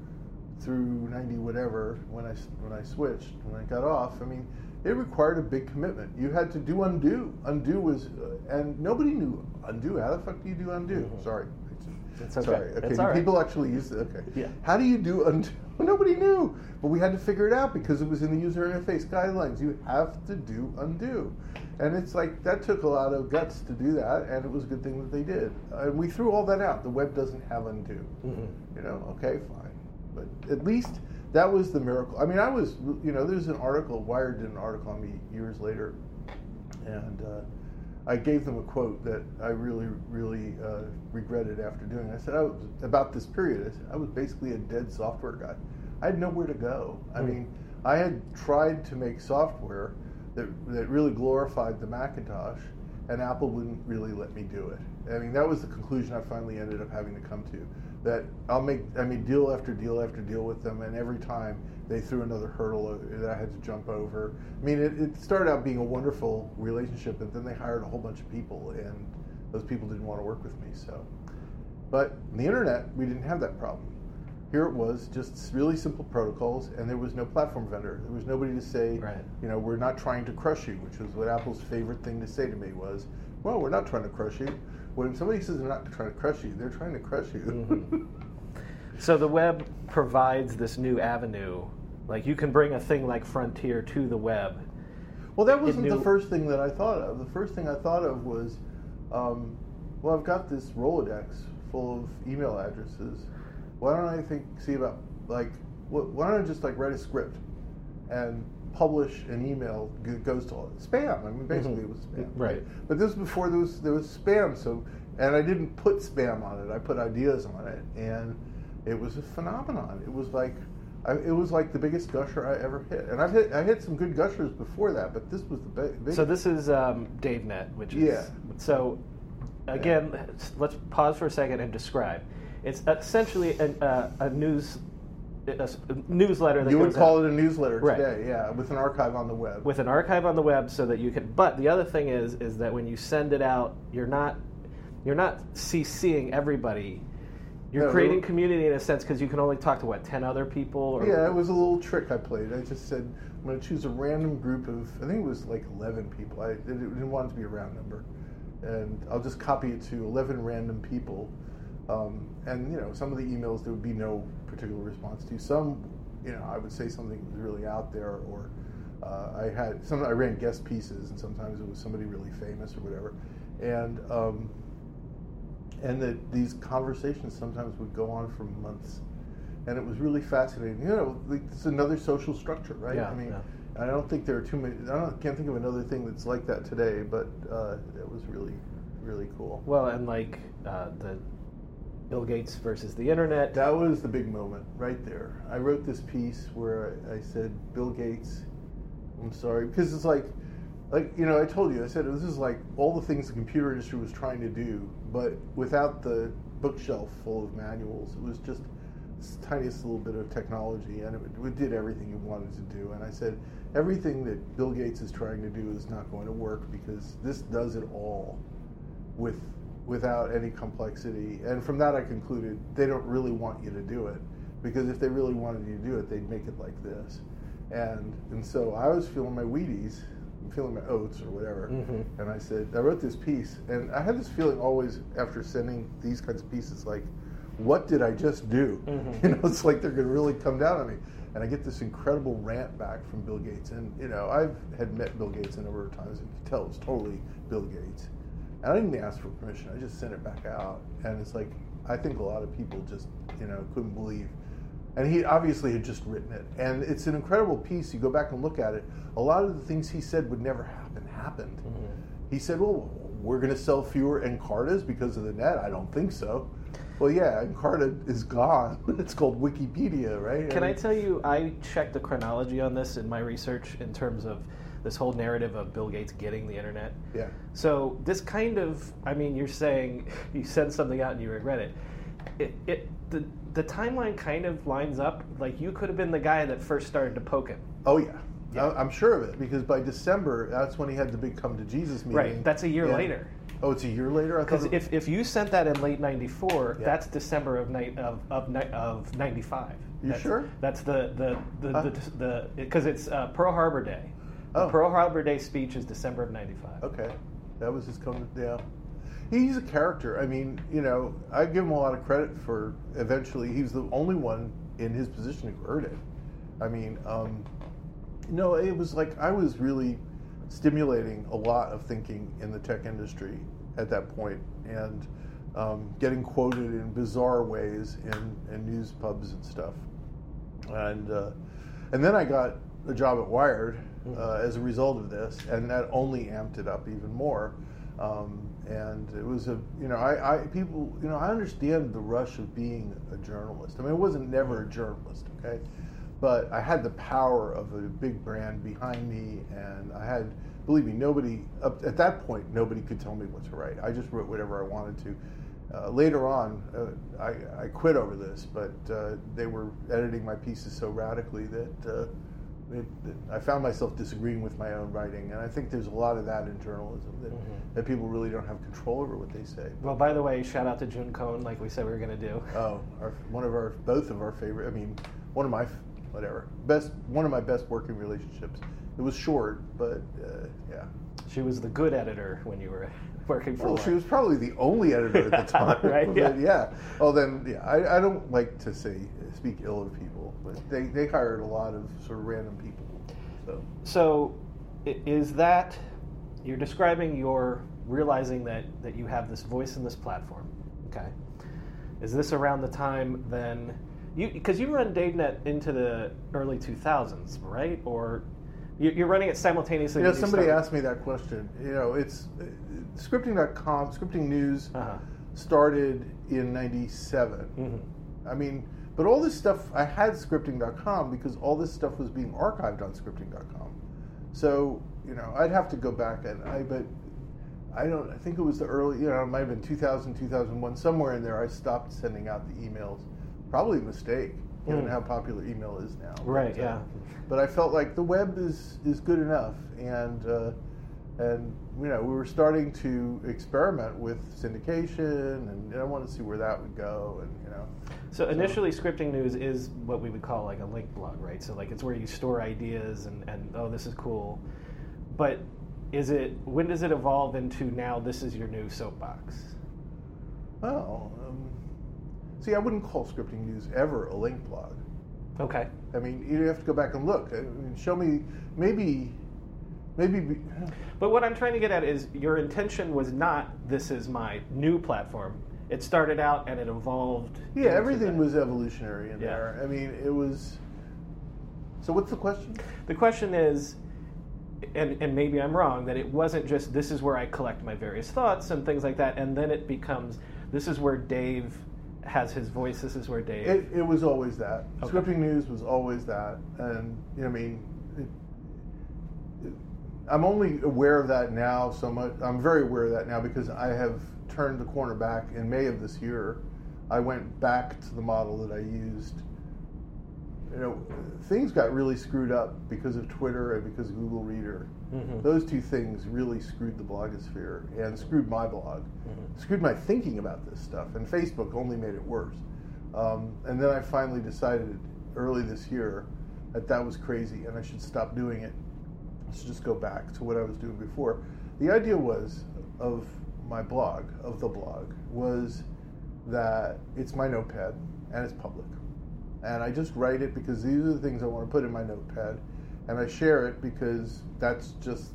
through '90 whatever when I when I switched when I got off, I mean, it required a big commitment. You had to do undo. Undo was, uh, and nobody knew undo. How the fuck do you do undo? Mhm. Sorry. It's okay. Sorry. Okay. It's do all right. people actually use it? Okay. Yeah. How do you do undo? Nobody knew, but we had to figure it out because it was in the user interface guidelines. You have to do undo, and it's like that took a lot of guts to do that, and it was a good thing that they did. And we threw all that out. The web doesn't have undo. Mhm. You know, okay, fine, but at least that was the miracle. I mean, I was, you know, there's an article. Wired did an article on me years later, and uh, I gave them a quote that I really, really uh, regretted after doing. it. I said I was, about this period. I said I was basically a dead software guy. I had nowhere to go. I Hmm. mean, I had tried to make software that that really glorified the Macintosh, and Apple wouldn't really let me do it. I mean, that was the conclusion I finally ended up having to come to. That I'll make, I mean, deal after deal after deal with them, and every time they threw another hurdle that I had to jump over. I mean, it, it started out being a wonderful relationship, and then they hired a whole bunch of people, and those people didn't want to work with me. So, but the internet, we didn't have that problem. Here it was, just really simple protocols, and there was no platform vendor. There was nobody to say, Right. you know, we're not trying to crush you, which was what Apple's favorite thing to say to me was, well, we're not trying to crush you. When somebody says they're not trying to crush you, they're trying to crush you. Mhm. So the web provides this new avenue. Like you can bring a thing like Frontier to the web. Well, that wasn't the first thing that I thought of. The first thing I thought of was, um, well, I've got this Rolodex full of email addresses. Why don't I think see about like, wh- why don't I just like write a script and publish an email goes to spam. I mean, basically Mhm. it was spam, Right. But this was before there was there was spam. So, and I didn't put spam on it. I put ideas on it, and it was a phenomenon. It was like. I, it was like the biggest gusher I ever hit, and I've hit I hit some good gushers before that, but this was the big. biggest. So this is um, DaveNet, which is Yeah. so. Again, let's pause for a second and describe. It's essentially a, a, a news a newsletter that you would call out it a newsletter Right. today, yeah, with an archive on the web. with an archive on the web, so that you can. But the other thing is, is that when you send it out, you're not you're not CCing everybody. You're No, creating community in a sense because you can only talk to what ten other people. Or, yeah, it was a little trick I played. I just said I'm going to choose a random group of I think it was like 11 people. I didn't want it to be a round number, and I'll just copy it to 11 random people. Um, and you know, some of the emails there would be no particular response to. Some, you know, I would say something was really out there, or uh, I had some. I ran guest pieces, and sometimes it was somebody really famous or whatever, and. Um, and that these conversations sometimes would go on for months, and it was really fascinating. You know, like, it's another social structure, right? Yeah, I mean, yeah. I don't think there are too many. I don't, can't think of another thing that's like that today, but uh, it was really, really cool. Well, and like uh, the Bill Gates versus the internet. That was the big moment right there. I wrote this piece where I, I said, Bill Gates, I'm sorry, because it's like, like you know, I told you, I said this is like all the things the computer industry was trying to do, but without the bookshelf full of manuals. It was just this tiniest little bit of technology, and it, it did everything you wanted to do. And I said, everything that Bill Gates is trying to do is not going to work because this does it all with without any complexity. And from that, I concluded they don't really want you to do it because if they really wanted you to do it, they'd make it like this. And and so I was feeling my Wheaties, feeling my oats or whatever. Mhm. And I said, I wrote this piece, and I had this feeling always after sending these kinds of pieces, like, what did I just do? Mhm. You know, it's like they're going to really come down on me. And I get this incredible rant back from Bill Gates. And, you know, I've had met Bill Gates a number of times, and you could tell it's totally Bill Gates. And I didn't even ask for permission, I just sent it back out. And it's like, I think a lot of people just, you know, couldn't believe. And he obviously had just written it. And it's an incredible piece. You go back and look at it. A lot of the things he said would never happen, happened. Mm-hmm. He said, well, we're going to sell fewer Encartas because of the net. I don't think so. Well, yeah, Encarta is gone. It's called Wikipedia, right? Can I mean, tell you, I checked the chronology on this in my research in terms of this whole narrative of Bill Gates getting the internet. Yeah. So this kind of, I mean, you're saying you send something out and you regret it. It, it the the timeline kind of lines up. Like you could have been the guy that first started to poke him. Oh yeah. Yeah. I- I'm sure of it because by December, that's when he had the big come to Jesus meeting. Right. That's a year Yeah. later. Oh, it's a year later. I thought. Because if, if you sent that in late '94, Yeah. that's December of night of of, of '95. You that's, sure? That's the the the because it's uh, Pearl Harbor Day. The Oh. Pearl Harbor Day speech is December of '95. Okay, that was his come. Yeah, he's a character. I mean, you know, I give him a lot of credit for. Eventually, he was the only one in his position who heard it. I mean, um, no, it was like I was really stimulating a lot of thinking in the tech industry at that point, and um, getting quoted in bizarre ways in, in news pubs and stuff. And uh, and then I got a job at Wired uh, as a result of this, and that only amped it up even more. Um, and it was a you know I, I people you know I understand the rush of being a journalist. I mean, I wasn't never a journalist, okay, but I had the power of a big brand behind me, and I had believe me, nobody up at that point nobody could tell me what to write. I just wrote whatever I wanted to. Uh, later on, uh, I, I quit over this, but uh, they were editing my pieces so radically that uh, it, it, I found myself disagreeing with my own writing, and I think there's a lot of that in journalism that, Mhm. that people really don't have control over what they say. Well, by the way, shout out to June Cohen, like we said we were going to do. Oh, our, one of our both of our favorite. I mean, one of my whatever best one of my best working relationships. It was short, but uh, yeah. She was the good editor when you were working for. Well, Wired. she was probably the only editor at the time, Right, yeah. yeah. Oh, then yeah. I, I don't like to say speak ill of people, but they they hired a lot of sort of random people. So So, is that you're describing your realizing that that you have this voice in this platform? Okay. Is this around the time then? You because you run DaveNet into the early 2000s, right? Or you- you're running it simultaneously. you know, somebody started- asked me that question. You know, it's uh, scripting.com, scripting news Uh-huh. started in '97. Mhm. I mean, but all this stuff, I had scripting.com because all this stuff was being archived on scripting.com. So, you know, I'd have to go back and I, but I don't, I think it was the early, you know, it might have been 2000, 2001, somewhere in there, I stopped sending out the emails. Probably a mistake, given Mm. how popular email is now. Right, But, uh, yeah. But I felt like the web is, is good enough. And, uh, and you know, we were starting to experiment with syndication, and I wanted to see where that would go, and you know. So initially, scripting news is what we would call like a link blog, right? So like it's where you store ideas and, and oh, this is cool. But is it when does it evolve into now this is your new soapbox? well um, see, I wouldn't call scripting news ever a link blog. Okay. I mean, you have to go back and look. I mean, show me, maybe, maybe. Be, But what I'm trying to get at is your intention was not this is my new platform. It started out and it evolved. yeah, everything that. was evolutionary in Yeah. there. I mean, it was. So, what's the question? The question is, and, and maybe I'm wrong, that it wasn't just this is where I collect my various thoughts and things like that, and then it becomes this is where Dave has his voice. This is where Dave. It, it was always that. Okay. Scripting news was always that, and you know, I mean, it, it, I'm only aware of that now. So much. I'm very aware of that now because I have turned the corner back in May of this year. I went back to the model that I used. You know, things got really screwed up because of Twitter and because of Google Reader. Mhm. Those two things really screwed the blogosphere and screwed my blog, Mhm. screwed my thinking about this stuff. And Facebook only made it worse. Um, and then I finally decided early this year that that was crazy and I should stop doing it. Should just go back to what I was doing before. The idea was of my blog, of the blog, was that it's my notepad and it's public. And I just write it because these are the things I want to put in my notepad. And I share it because that's just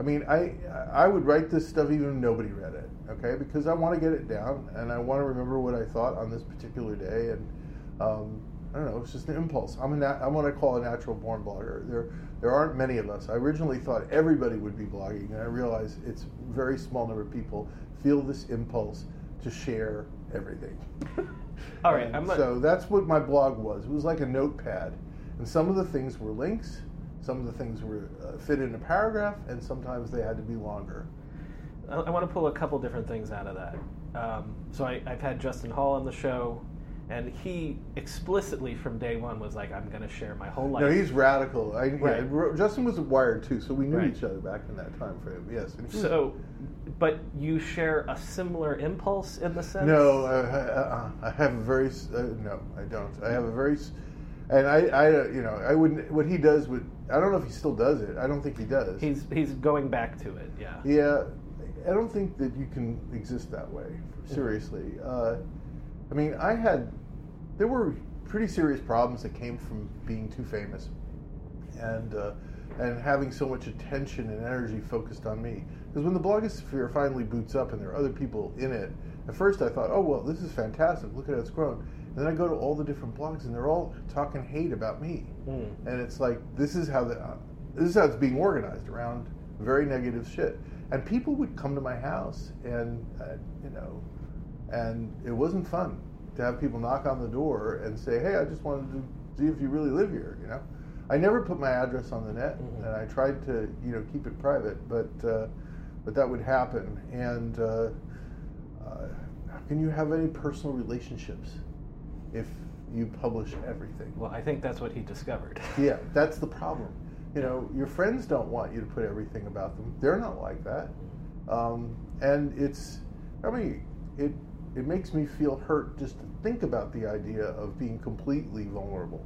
I mean, I I would write this stuff even if nobody read it, okay? Because I want to get it down and I want to remember what I thought on this particular day. And um, I don't know, it's just an impulse. I'm a nat- I'm what I call a natural born blogger. There there aren't many of us. I originally thought everybody would be blogging, and I realize it's a very small number of people feel this impulse to share everything. All right, not, so that's what my blog was. It was like a notepad, and some of the things were links, some of the things were uh, fit in a paragraph, and sometimes they had to be longer. I, I want to pull a couple different things out of that. Um, so I, I've had Justin Hall on the show, and he explicitly from day one was like, "I'm going to share my whole life." No, he's radical. I, Right. Ro- Justin was wired too, so we knew Right. each other back in that time frame. Yes. and he was- so, but you share a similar impulse in the sense. No, uh, I, I have a very uh, no, I don't. I have a very, and I, I, uh, you know, I wouldn't. What he does would, I don't know if he still does it. I don't think he does. He's he's going back to it. Yeah. yeah, I don't think that you can exist that way. Seriously, uh, I mean, I had, there were pretty serious problems that came from being too famous, and uh, and having so much attention and energy focused on me. Because when the blogosphere finally boots up and there are other people in it, at first I thought, oh well, this is fantastic. Look at how it's grown. And then I go to all the different blogs and they're all talking hate about me, Mm. and it's like this is how the uh, this is how it's being organized around very negative shit. And people would come to my house and uh, you know, and it wasn't fun to have people knock on the door and say, hey, I just wanted to see if you really live here. You know, I never put my address on the net, Mhm. and I tried to you know keep it private, but uh, but that would happen. And uh, uh, how can you have any personal relationships if you publish everything? Well, I think that's what he discovered. Yeah, that's the problem. You know, your friends don't want you to put everything about them. They're not like that. Um, and it's, I mean, it it makes me feel hurt just to think about the idea of being completely vulnerable.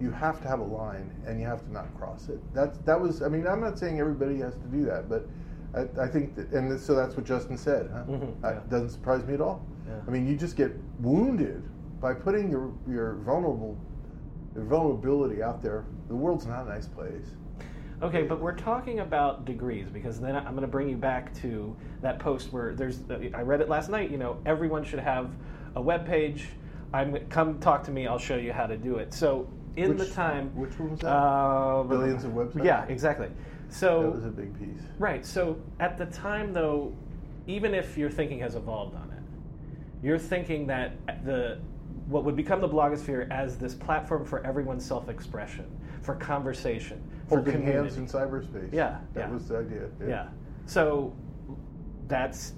You have to have a line, and you have to not cross it. That's that was. I mean, I'm not saying everybody has to do that, but I, I think that, and so that's what Justin said. Huh? Mhm, Uh, yeah. doesn't surprise me at all. Yeah. I mean, you just get wounded by putting your your vulnerable your vulnerability out there. The world's not a nice place. Okay, but we're talking about degrees because then I'm going to bring you back to that post where there's. I read it last night. You know, everyone should have a web page. I'm come talk to me. I'll show you how to do it. So in Which- the time, which one was that? Uh, Billions of websites? Yeah, exactly. So that was a big piece. Right. So at the time, though, even if your thinking has evolved on it, you're thinking that the what would become the blogosphere as this platform for everyone's self-expression, for conversation, for Holding community. hands in cyberspace. Yeah, that yeah. was the idea. yeah. So that's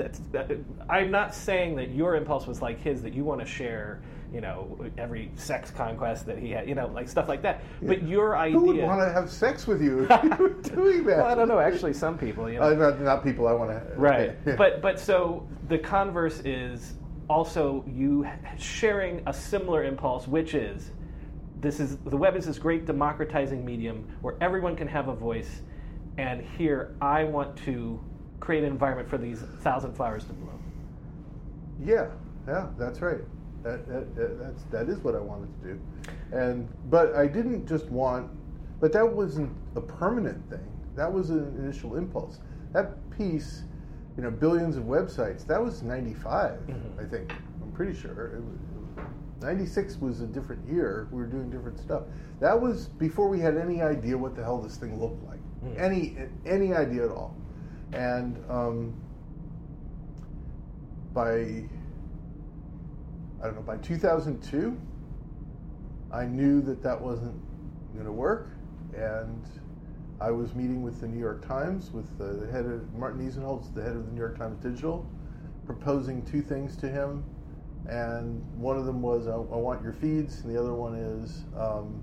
that's. That, I'm not saying that your impulse was like his that you want to share. You know, every sex conquest that he had, you know, like stuff like that. But your idea. Who would want to have sex with you if you were doing that? well, I don't know. Actually, some people, you know. Uh, not, not people I want to. Right. But but so the converse is also you sharing a similar impulse, which is this is the web is this great democratizing medium where everyone can have a voice, and here I want to create an environment for these thousand flowers to bloom. Yeah, yeah, that's right. That, that, that, that's that is what I wanted to do, and but I didn't just want, but that wasn't a permanent thing. That was an initial impulse. That piece, you know, billions of websites. That was '95, Mhm. I think. I'm pretty sure. It was, '96 was a different year. We were doing different stuff. That was before we had any idea what the hell this thing looked like. Mm. Any any idea at all, and. Um, by I don't know by 2002 I knew that that wasn't going to work. And I was meeting with the New York Times with the head of Martin Nisenholtz the head of the New York Times Digital proposing two things to him. And one of them was I, I want your feeds. And the other one is um,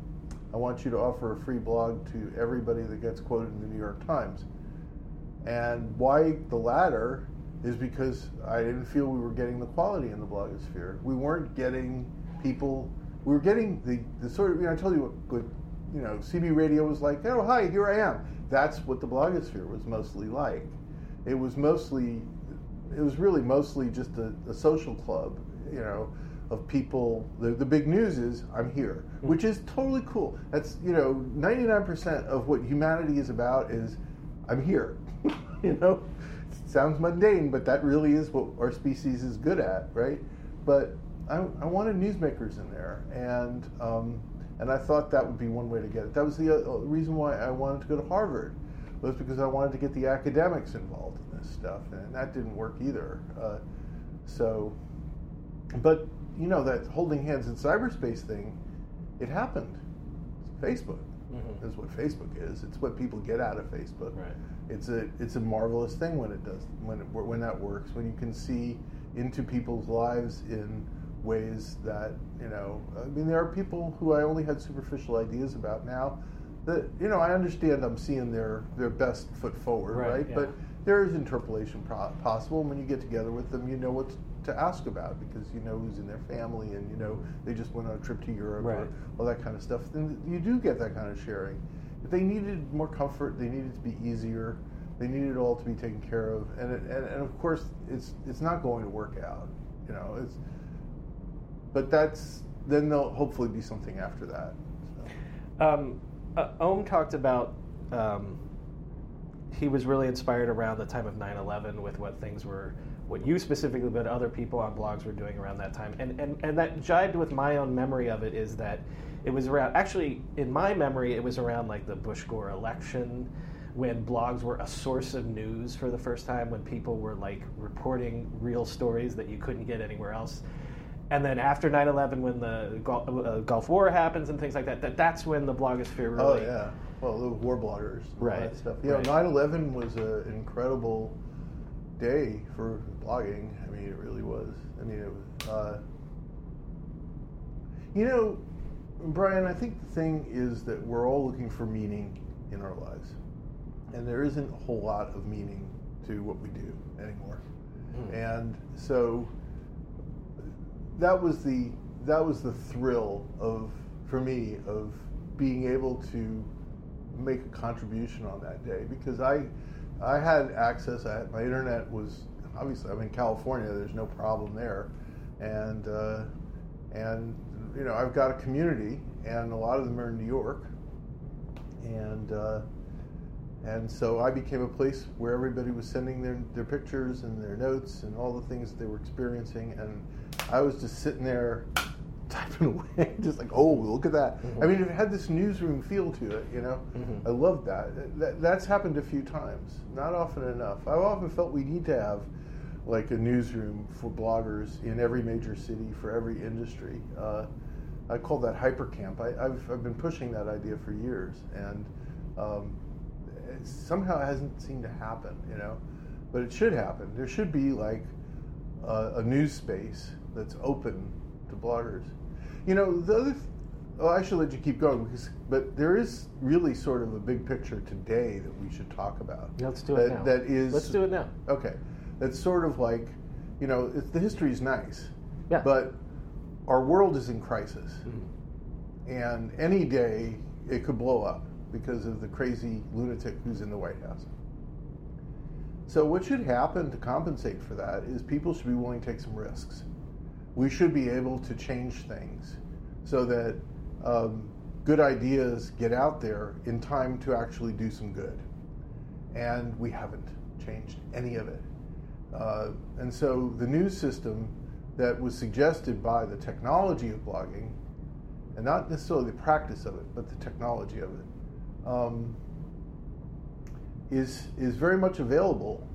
I want you to offer a free blog to everybody that gets quoted in the New York Times and why the latter is because I didn't feel we were getting the quality in the blogosphere. We weren't getting people. We were getting the, the sort of you know I told you what, good you know CB radio was like. Oh hi, here I am. That's what the blogosphere was mostly like. It was mostly, it was really mostly just a, a social club. You know. Of people, the, the big news is I'm here, hmm. which is totally cool. That's you know, 99% of what humanity is about is I'm here. you know, it sounds mundane, but that really is what our species is good at, right? But I, I wanted newsmakers in there, and um, and I thought that would be one way to get it. That was the uh, reason why I wanted to go to Harvard, was because I wanted to get the academics involved in this stuff, and that didn't work either. Uh, so, but you know that holding hands in cyberspace thing, it happened. Facebook Mhm. is what Facebook is. It's what people get out of Facebook. Right. It's a it's a marvelous thing when it does when it, when that works. When you can see into people's lives in ways that you know. I mean, there are people who I only had superficial ideas about now. That you know, I understand. I'm seeing their their best foot forward, Right, right? yeah. But there is interpolation pro- possible. And when you get together with them, you know what to ask about because you know who's in their family and you know they just went on a trip to Europe Right. or all that kind of stuff. Then you do get that kind of sharing. They needed more comfort, they needed to be easier. They needed it all to be taken care of, and it, and, and of course, it's it's not going to work out. You know, it's. But that's then there'll hopefully be something after that. So. Um, uh, Om talked about um, he was really inspired around the time of 9-11 with what things were, what you specifically, but other people on blogs were doing around that time. And, and, and that jibed with my own memory of it is that it was around, actually, in my memory, it was around like the Bush Gore election when blogs were a source of news for the first time, when people were like reporting real stories that you couldn't get anywhere else and then after 9-11 when the Gulf, uh, Gulf War happens and things like that, that that's when the blogosphere really Oh yeah. Well, the war bloggers, Right. all that stuff. Yeah, right. 9/11 was an incredible day for blogging. I mean, it really was. I mean, it was. Uh, you know, Brian, I think the thing is that we're all looking for meaning in our lives, and there isn't a whole lot of meaning to what we do anymore. Hmm. And so that was the that was the thrill of for me of being able to make a contribution on that day because I I had access. I had, my internet was obviously I'm in California. There's no problem there, and uh, and you know I've got a community, and a lot of them are in New York, and. Uh, and so I became a place where everybody was sending their, their pictures and their notes and all the things that they were experiencing. And I was just sitting there typing away, just like, oh, look at that. I mean, it had this newsroom feel to it, you know? Mhm. I loved that. that. That's happened a few times, not often enough. I've often felt we need to have like a newsroom for bloggers in every major city for every industry. Uh, I call that hypercamp. I, I've, I've been pushing that idea for years, and um, it somehow it hasn't seemed to happen, you know. But it should happen. There should be like a, a news space that's open to bloggers. You know, the other. Th- oh, I should let you keep going because, but there is really sort of a big picture today that we should talk about. Let's do it that, now. That is. Let's do it now. Okay, that's sort of like, you know, it's, the history is nice, Yeah. but our world is in crisis, Mhm. and any day it could blow up because of the crazy lunatic who's in the White House. So what should happen to compensate for that is people should be willing to take some risks. We should be able to change things so that um, good ideas get out there in time to actually do some good. And we haven't changed any of it. Uh, and so the news system that was suggested by the technology of blogging, and not necessarily the practice of it, but the technology of it, um, is is very much available.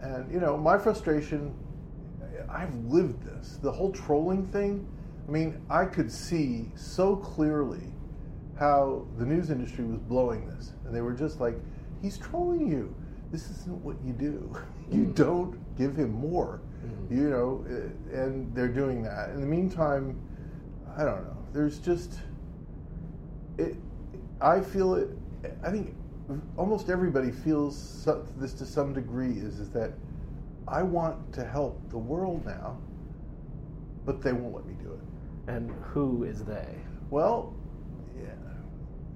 And you know, my frustration, I've lived this. The whole trolling thing. I mean, I could see so clearly how the news industry was blowing this, and they were just like, "He's trolling you. This isn't what you do. you don't give him more." Mhm. You know, eh, and they're doing that. In the meantime, I don't know. There's just it. I feel it. I think almost everybody feels this to some degree. Is is that I want to help the world now, but they won't let me do it. And who is they? Well,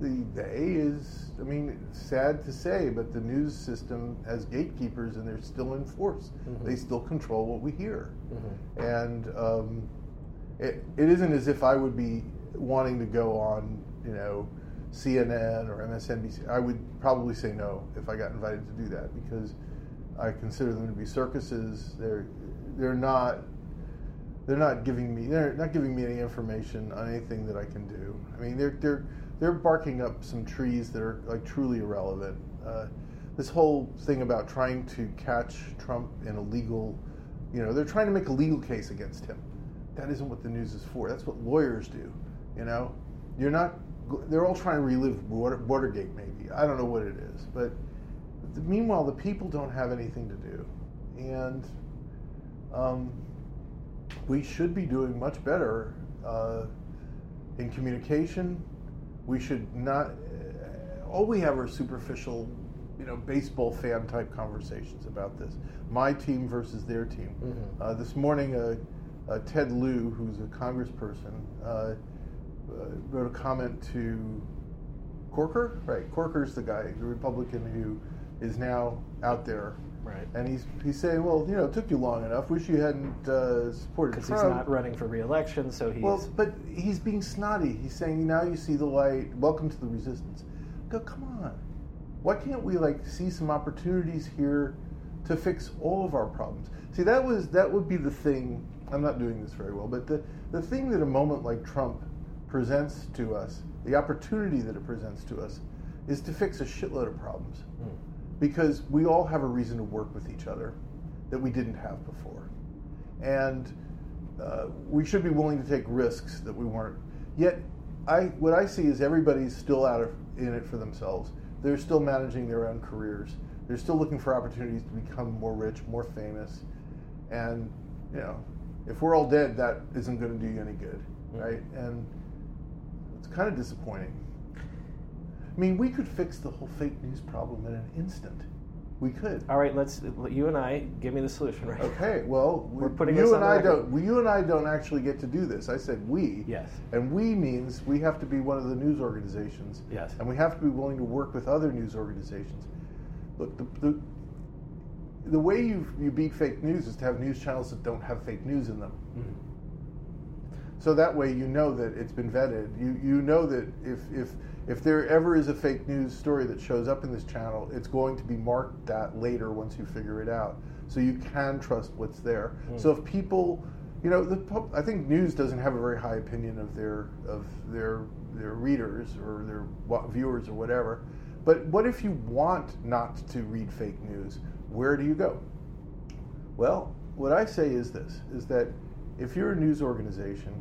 the the A is. I mean, sad to say, but the news system has gatekeepers, and they're still in force. Mhm. They still control what we hear, Mhm. and um, it, it isn't as if I would be wanting to go on, you know, CNN or MSNBC. I would probably say no if I got invited to do that because I consider them to be circuses. They're they're not they're not giving me they're not giving me any information on anything that I can do. I mean, they're they're they're barking up some trees that are like truly irrelevant. Uh, this whole thing about trying to catch Trump in a legal, you know, they're trying to make a legal case against him. That isn't what the news is for. That's what lawyers do. You know, you're not. They're all trying to relive Water, Watergate, maybe. I don't know what it is, but meanwhile, the people don't have anything to do, and um, we should be doing much better uh, in communication. We should not. All we have are superficial, you know, baseball fan type conversations about this. My team versus their team. Mm-hmm. Uh, this morning, uh, uh Ted Lieu, who's a congressperson, uh, uh, wrote a comment to Corker. Right, Corker's the guy, the Republican who is now out there. Right. And he's he's saying, well, you know, it took you long enough. Wish you hadn't uh, supported Because Trump. he's not running for re-election, so he's. Well, but he's being snotty. He's saying, now you see the light. Welcome to the resistance. Go, come on. Why can't we like see some opportunities here to fix all of our problems? See, that was that would be the thing. I'm not doing this very well, but the the thing that a moment like Trump presents to us, the opportunity that it presents to us, is to fix a shitload of problems. Mm because we all have a reason to work with each other that we didn't have before. And uh, we should be willing to take risks that we weren't. Yet, I, what I see is everybody's still out of, in it for themselves. They're still managing their own careers. They're still looking for opportunities to become more rich, more famous. And, you know, if we're all dead, that isn't going to do you any good, mm-hmm. right? And it's kind of disappointing. I mean, we could fix the whole fake news problem in an instant. We could. All right, let's. You and I give me the solution, right? Okay. Well, we, are putting you and I don't. You and I don't actually get to do this. I said we. Yes. And we means we have to be one of the news organizations. Yes. And we have to be willing to work with other news organizations. Look, the, the, the way you you beat fake news is to have news channels that don't have fake news in them. Mm-hmm. So that way you know that it's been vetted. You you know that if if if there ever is a fake news story that shows up in this channel, it's going to be marked that later once you figure it out. So you can trust what's there. Mm. So if people, you know, the I think news doesn't have a very high opinion of their of their their readers or their viewers or whatever. But what if you want not to read fake news? Where do you go? Well, what I say is this: is that if you're a news organization,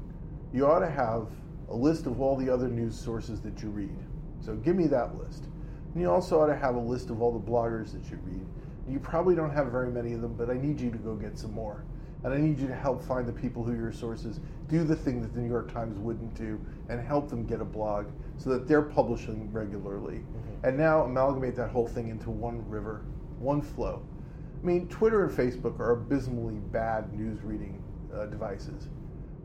you ought to have a list of all the other news sources that you read. So give me that list. And you also ought to have a list of all the bloggers that you read. You probably don't have very many of them, but I need you to go get some more. And I need you to help find the people who your sources do the thing that the New York Times wouldn't do and help them get a blog so that they're publishing regularly. Mm-hmm. And now amalgamate that whole thing into one river, one flow. I mean, Twitter and Facebook are abysmally bad news reading uh, devices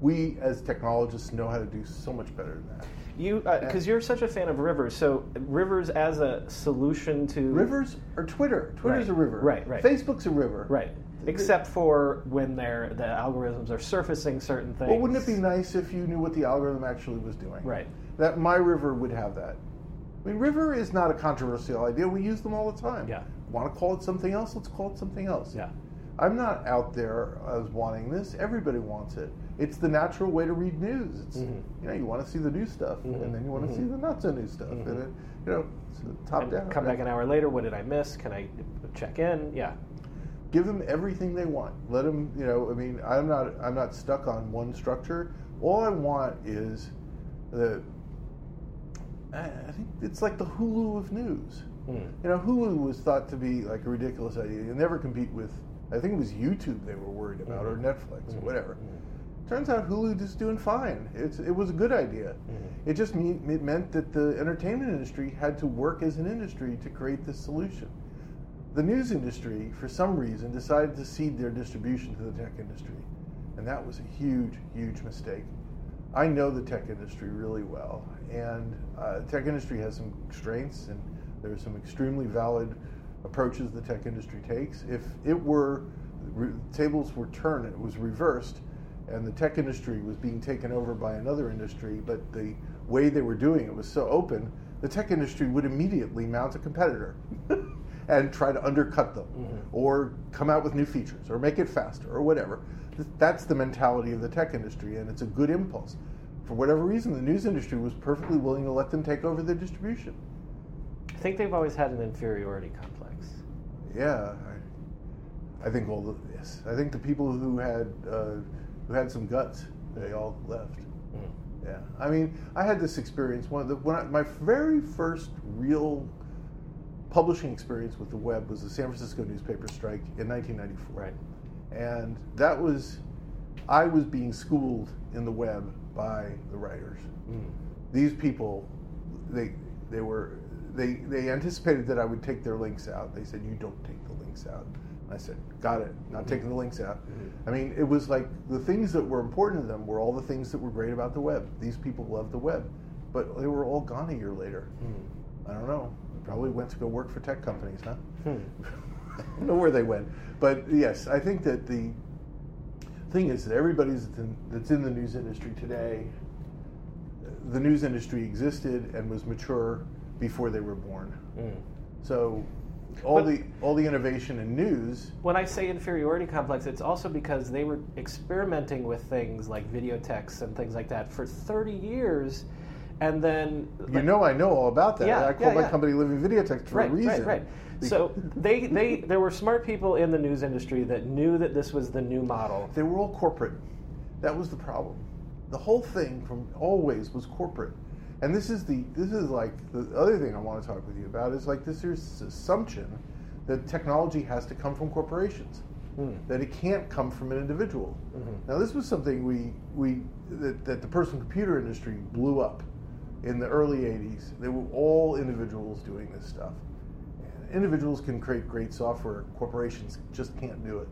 we as technologists know how to do so much better than that. You, because uh, you're such a fan of rivers, so rivers as a solution to rivers or Twitter. Twitter's right. a river. Right, right. Facebook's a river. Right. Except for when they're the algorithms are surfacing certain things. Well, wouldn't it be nice if you knew what the algorithm actually was doing? Right. That my river would have that. I mean, river is not a controversial idea. We use them all the time. Yeah. Want to call it something else? Let's call it something else. Yeah. I'm not out there as wanting this. Everybody wants it. It's the natural way to read news. It's mm-hmm. you know you want to see the new stuff, mm-hmm. and then you want to mm-hmm. see the not so new stuff, and mm-hmm. it, you know top and down. Come back an hour later. What did I miss? Can I check in? Yeah. Give them everything they want. Let them. You know. I mean, I'm not. I'm not stuck on one structure. All I want is the. I think it's like the Hulu of news. Mm. You know, Hulu was thought to be like a ridiculous idea. You never compete with I think it was YouTube they were worried about, mm-hmm. or Netflix, mm-hmm. or whatever. Turns out Hulu is doing fine. It's, it was a good idea. Mm-hmm. It just mean, it meant that the entertainment industry had to work as an industry to create this solution. The news industry, for some reason, decided to cede their distribution to the tech industry. And that was a huge, huge mistake. I know the tech industry really well, and uh, the tech industry has some strengths, and there are some extremely valid approaches the tech industry takes. If it were re- tables were turned, it was reversed, and the tech industry was being taken over by another industry, but the way they were doing it was so open, the tech industry would immediately mount a competitor and try to undercut them, mm-hmm. or come out with new features, or make it faster, or whatever. That's the mentality of the tech industry, and it's a good impulse. for whatever reason, the news industry was perfectly willing to let them take over the distribution. I think they've always had an inferiority complex. Yeah, I, I think all the yes, I think the people who had uh, who had some guts, they all left. Mm. Yeah, I mean, I had this experience. One of the when I, my very first real publishing experience with the web was the San Francisco newspaper strike in 1994. Right. And that was, I was being schooled in the web by the writers. Mm. These people, they they were they they anticipated that I would take their links out. They said, "You don't take the links out." I said, "Got it. Not taking the links out." Mhm. I mean, it was like the things that were important to them were all the things that were great about the web. These people loved the web, but they were all gone a year later. Mm. I don't know. Probably went to go work for tech companies, huh? Hmm. I don't know where they went, but yes, I think that the thing is that everybody that's in, that's in the news industry today, the news industry existed and was mature before they were born. Mm. So all But- the all the innovation and news, When I say inferiority complex, it's also because they were experimenting with things like video text and things like that for 30 years, and then you know, I know all about that. Yeah, I called yeah, my yeah. company Living Videotext for right, a reason. right, right. So they, they there were smart people in the news industry that knew that this was the new model. They were all corporate. That was the problem. The whole thing from always was corporate. And this is the this is like the other thing I want to talk with you about is like this is assumption that technology has to come from corporations. Hmm. That it can't come from an individual. Mhm. Now this was something we we that, that the personal computer industry blew up in the early 80s. They were all individuals doing this stuff. Individuals can create great software, corporations just can't do it.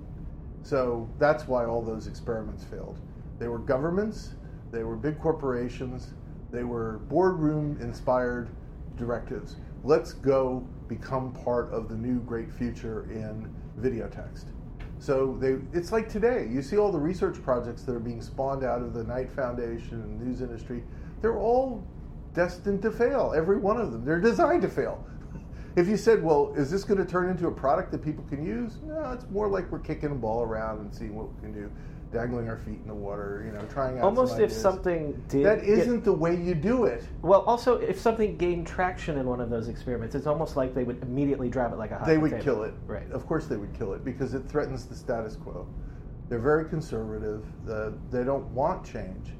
So that's why all those experiments failed. They were governments, they were big corporations, they were boardroom inspired directives. Let's go become part of the new great future in video text. So they, it's like today. You see all the research projects that are being spawned out of the Knight Foundation and news industry. They're all destined to fail. Every one of them. They're designed to fail. If you said, "Well, is this going to turn into a product that people can use?" No, it's more like we're kicking a ball around and seeing what we can do, dangling our feet in the water. You know, trying out. Almost some if something did that get- isn't the way you do it. well, also if something gained traction in one of those experiments, it's almost like they would immediately drop it like a hot they would potato. kill it. Right. Of course, they would kill it because it threatens the status quo. They're very conservative. The, they don't want change.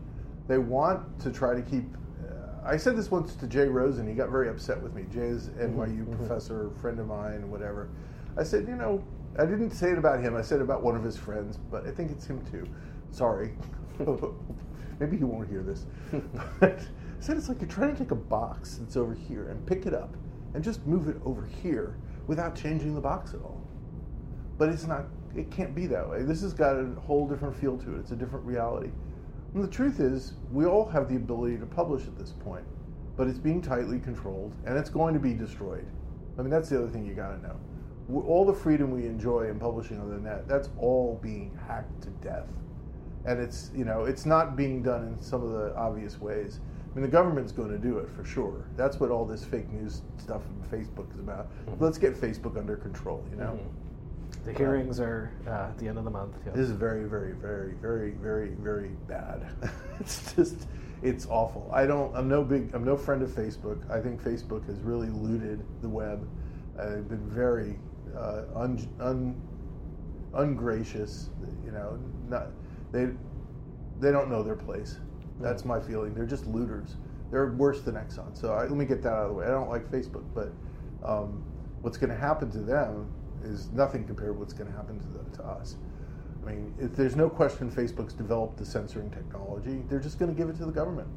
They want to try to keep. Uh, I said this once to Jay Rosen. He got very upset with me. Jay is NYU mhm. professor, friend of mine, whatever. I said, you know, I didn't say it about him. I said it about one of his friends, but I think it's him too. Sorry. Maybe he won't hear this. but I said it's like you're trying to take a box that's over here and pick it up and just move it over here without changing the box at all. But it's not. It can't be that way. This has got a whole different feel to it. It's a different reality. And the truth is, we all have the ability to publish at this point, but it's being tightly controlled and it's going to be destroyed. I mean, that's the other thing you got to know. All the freedom we enjoy in publishing on the net, that's all being hacked to death. And it's, you know, it's not being done in some of the obvious ways. I mean, the government's going to do it for sure. That's what all this fake news stuff on Facebook is about. Let's get Facebook under control, you know? Mhm. The hearings are uh, at the end of the month. yeah. This is very, very, very, very, very, very bad. it's just, it's awful. I don't. I'm no big. I'm no friend of Facebook. I think Facebook has really looted the web. Uh, they've been very uh, un, un, ungracious. You know, not they. They don't know their place. That's my feeling. They're just looters. They're worse than Exxon. So I, let me get that out of the way. I don't like Facebook, but um, what's going to happen to them is nothing compared to what's going to happen to, the, to us. I mean, if there's no question Facebook's developed the censoring technology, they're just going to give it to the government.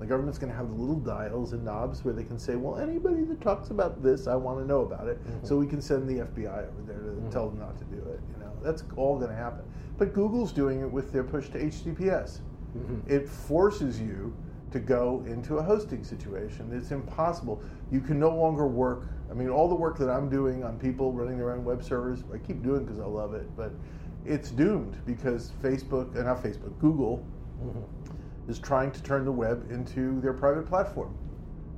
The government's going to have the little dials and knobs where they can say, well, anybody that talks about this, I want to know about it. Mhm. So we can send the FBI over there to Mhm. tell them not to do it. You know, that's all going to happen. But Google's doing it with their push to HTTPS. Mhm. It forces you to go into a hosting situation. It's impossible. You can no longer work. I mean, all the work that I'm doing on people running their own web servers, I keep doing because I love it, but it's doomed because Facebook, uh, not Facebook, Google Mhm. Is trying to turn the web into their private platform.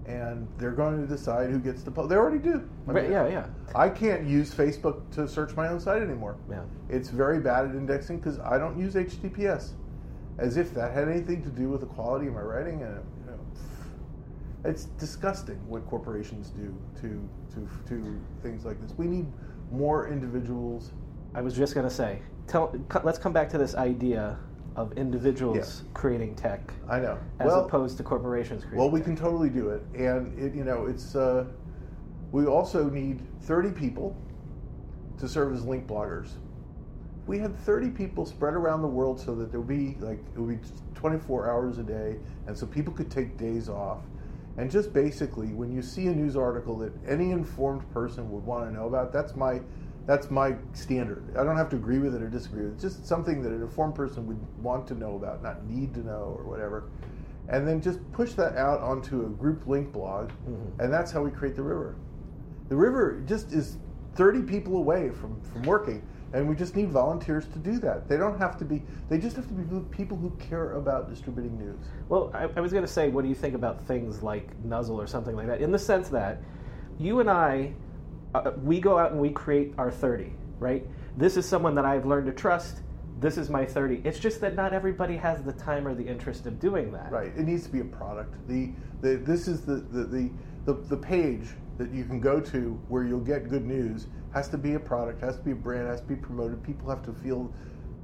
And they're going to decide who gets to post. They already do. I Right, yeah, yeah. I can't use Facebook to search my own site anymore. Yeah. It's very bad at indexing because I don't use HTTPS. as if that had anything to do with the quality of my writing. And you know, it's disgusting what corporations do to to to things like this. We need more individuals. I was just going to say, tell, let's come back to this idea of individuals creating tech I know. as well, opposed to corporations creating well, we tech. can totally do it, and it you know it's. Uh, we also need 30 people to serve as link bloggers. We had 30 people spread around the world so that there would be like it would be 24 hours a day, and so people could take days off. And just basically, when you see a news article that any informed person would want to know about, that's my that's my standard. I don't have to agree with it or disagree with it. It's just something that an informed person would want to know about, not need to know or whatever. And then just push that out onto a group link blog, mm-hmm. and that's how we create the river. The river just is 30 people away from, from working, and we just need volunteers to do that. They don't have to be, they just have to be people who care about distributing news. Well, I, I was going to say, what do you think about things like Nuzzle or something like that? In the sense that you and I, uh, we go out and we create our 30, right? This is someone that I've learned to trust. This is my 30. It's just that not everybody has the time or the interest of doing that. Right. It needs to be a product. The, the this is the, the, the, the, the page that you can go to where you'll get good news has to be a product, has to be a brand, has to be promoted. People have to feel,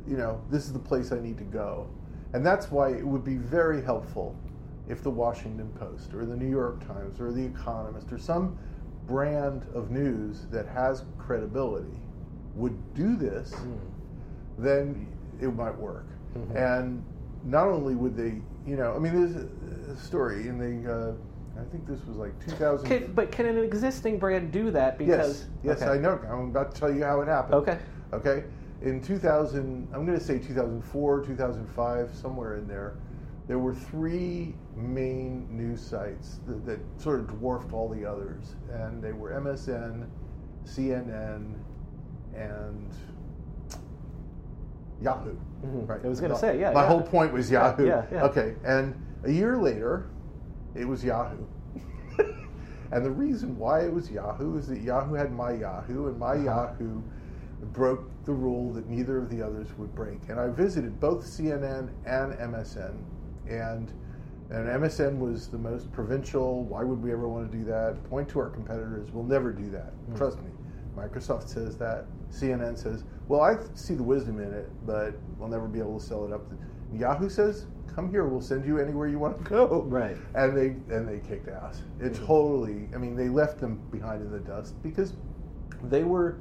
you know, this is the place I need to go. And that's why it would be very helpful if the Washington Post or the New York Times or the Economist or some brand of news that has credibility would do this, then it might work. And not only would they, you know, I mean, there's a story in the, uh, I think this was like 2000. Can, but can an existing brand do that? Because yes, yes, okay. I know. I'm about to tell you how it happened. Okay. Okay. In 2000, I'm going to say 2004, 2005, somewhere in there, there were three main news sites that, that sort of dwarfed all the others, and they were MSN, CNN, and Yahoo. Mhm. Right. I was gonna My- say, yeah, My yeah. whole point was Yahoo. yeah, yeah. Okay, and a year later, it was Yahoo. and the reason why it was Yahoo is that Yahoo had my Yahoo, and my Uh-huh. Yahoo broke the rule that neither of the others would break. And I visited both CNN and MSN, and and MSN was the most provincial. Why would we ever want to do that? Point to our competitors. We'll never do that. Hmm. Trust me. Microsoft says that. CNN says, well, I see the wisdom in it, but we'll never be able to sell it up. Yahoo says, come here. We'll send you anywhere you want to go. Right. And they and they kicked ass. It totally. I mean, they left them behind in the dust because they were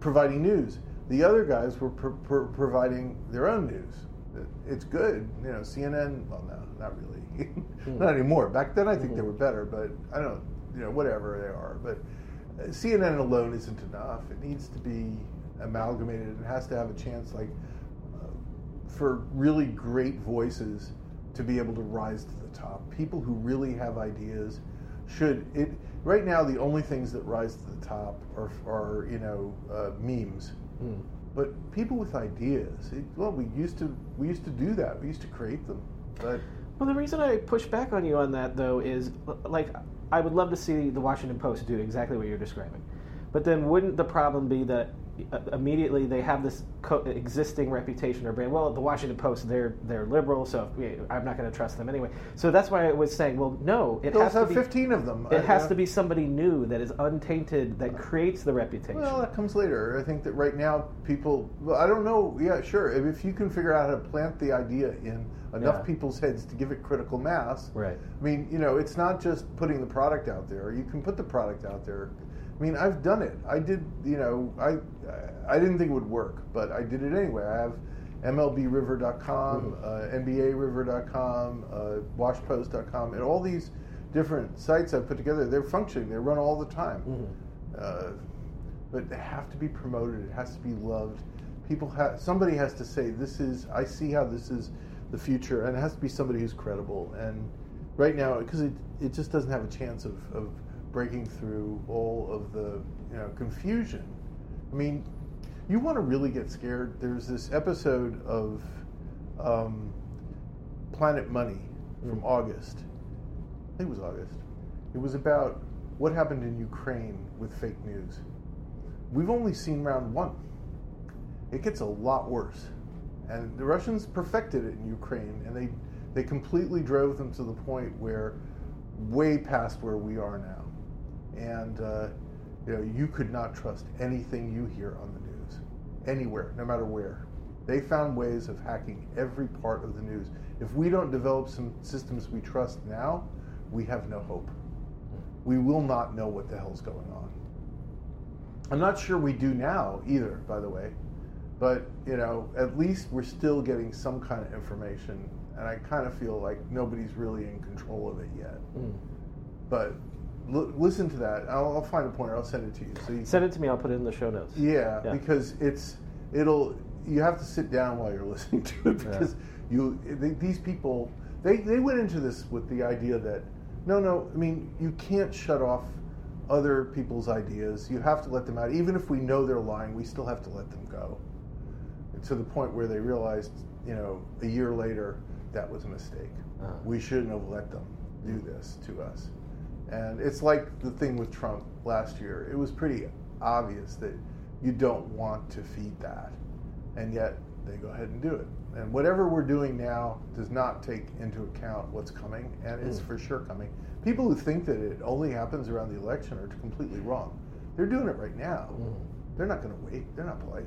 providing news. The other guys were pro- pro- providing their own news. It's good, you know. CNN. Well, no, not really, not anymore. Back then, I think they were better, but I don't, you know, whatever they are. But uh, CNN alone isn't enough. It needs to be amalgamated. It has to have a chance, like uh, for really great voices to be able to rise to the top. People who really have ideas should it. Right now, the only things that rise to the top are, are you know, uh, memes. Hmm. But people with ideas, it, well, we used to we used to do that. We used to create them. But Well, the reason I push back on you on that, though, is like I would love to see the Washington Post do exactly what you're describing, but then wouldn't the problem be that immediately they have this co- existing reputation or brand? Well, the Washington Post, they're they're liberal, so I'm not going to trust them anyway. So that's why I was saying, well, no, it they'll has to be. 15 of them. It has uh, to be somebody new that is untainted that creates the reputation. Well, that comes later. I think that right now people. Well, I don't know. Yeah, sure. If if you can figure out how to plant the idea in enough Yeah. people's heads to give it critical mass. Right. I mean, you know, it's not just putting the product out there. You can put the product out there. I mean, I've done it. I did. You know, I I didn't think it would work, but I did it anyway. I have MLBRiver.com, uh, NBARiver.com, uh, WashPost.com, and all these different sites I've put together. They're functioning. They run all the time. Uh, but they have to be promoted. It has to be loved. People have somebody has to say this is. I see how this is the future, and it has to be somebody who's credible. And right now, because it it just doesn't have a chance of, of breaking through all of the you know confusion. I mean, you want to really get scared. There's this episode of um, Planet Money from August. I think it was August. It was about what happened in Ukraine with fake news. We've only seen round one. It gets a lot worse. And the Russians perfected it in Ukraine, and they they completely drove them to the point where, way past where we are now, and uh, you know you could not trust anything you hear on the news, anywhere, no matter where. They found ways of hacking every part of the news. If we don't develop some systems we trust now, we have no hope. We will not know what the hell's going on. I'm not sure we do now either, by the way. But, you know, at least we're still getting some kind of information. And I kind of feel like nobody's really in control of it yet. Mm. But l- listen to that. I'll, I'll find a pointer. I'll send it to you. So you Send it to me. I'll put it in the show notes. yeah, Yeah. because it's it'll you have to sit down while you're listening to it because you they, these people they they went into this with the idea that no no I mean you can't shut off other people's ideas you have to let them out even if we know they're lying we still have to let them go And to the point where they realized you know a year later that was a mistake Uh-huh. we shouldn't have let them do this to us and it's like the thing with Trump last year. It was pretty obvious that you don't want to feed that. And yet they go ahead and do it. And whatever we're doing now does not take into account what's coming, and it's Mm. for sure coming. People who think that it only happens around the election are completely wrong. They're doing it right now. Mm. They're not going to wait. They're not polite.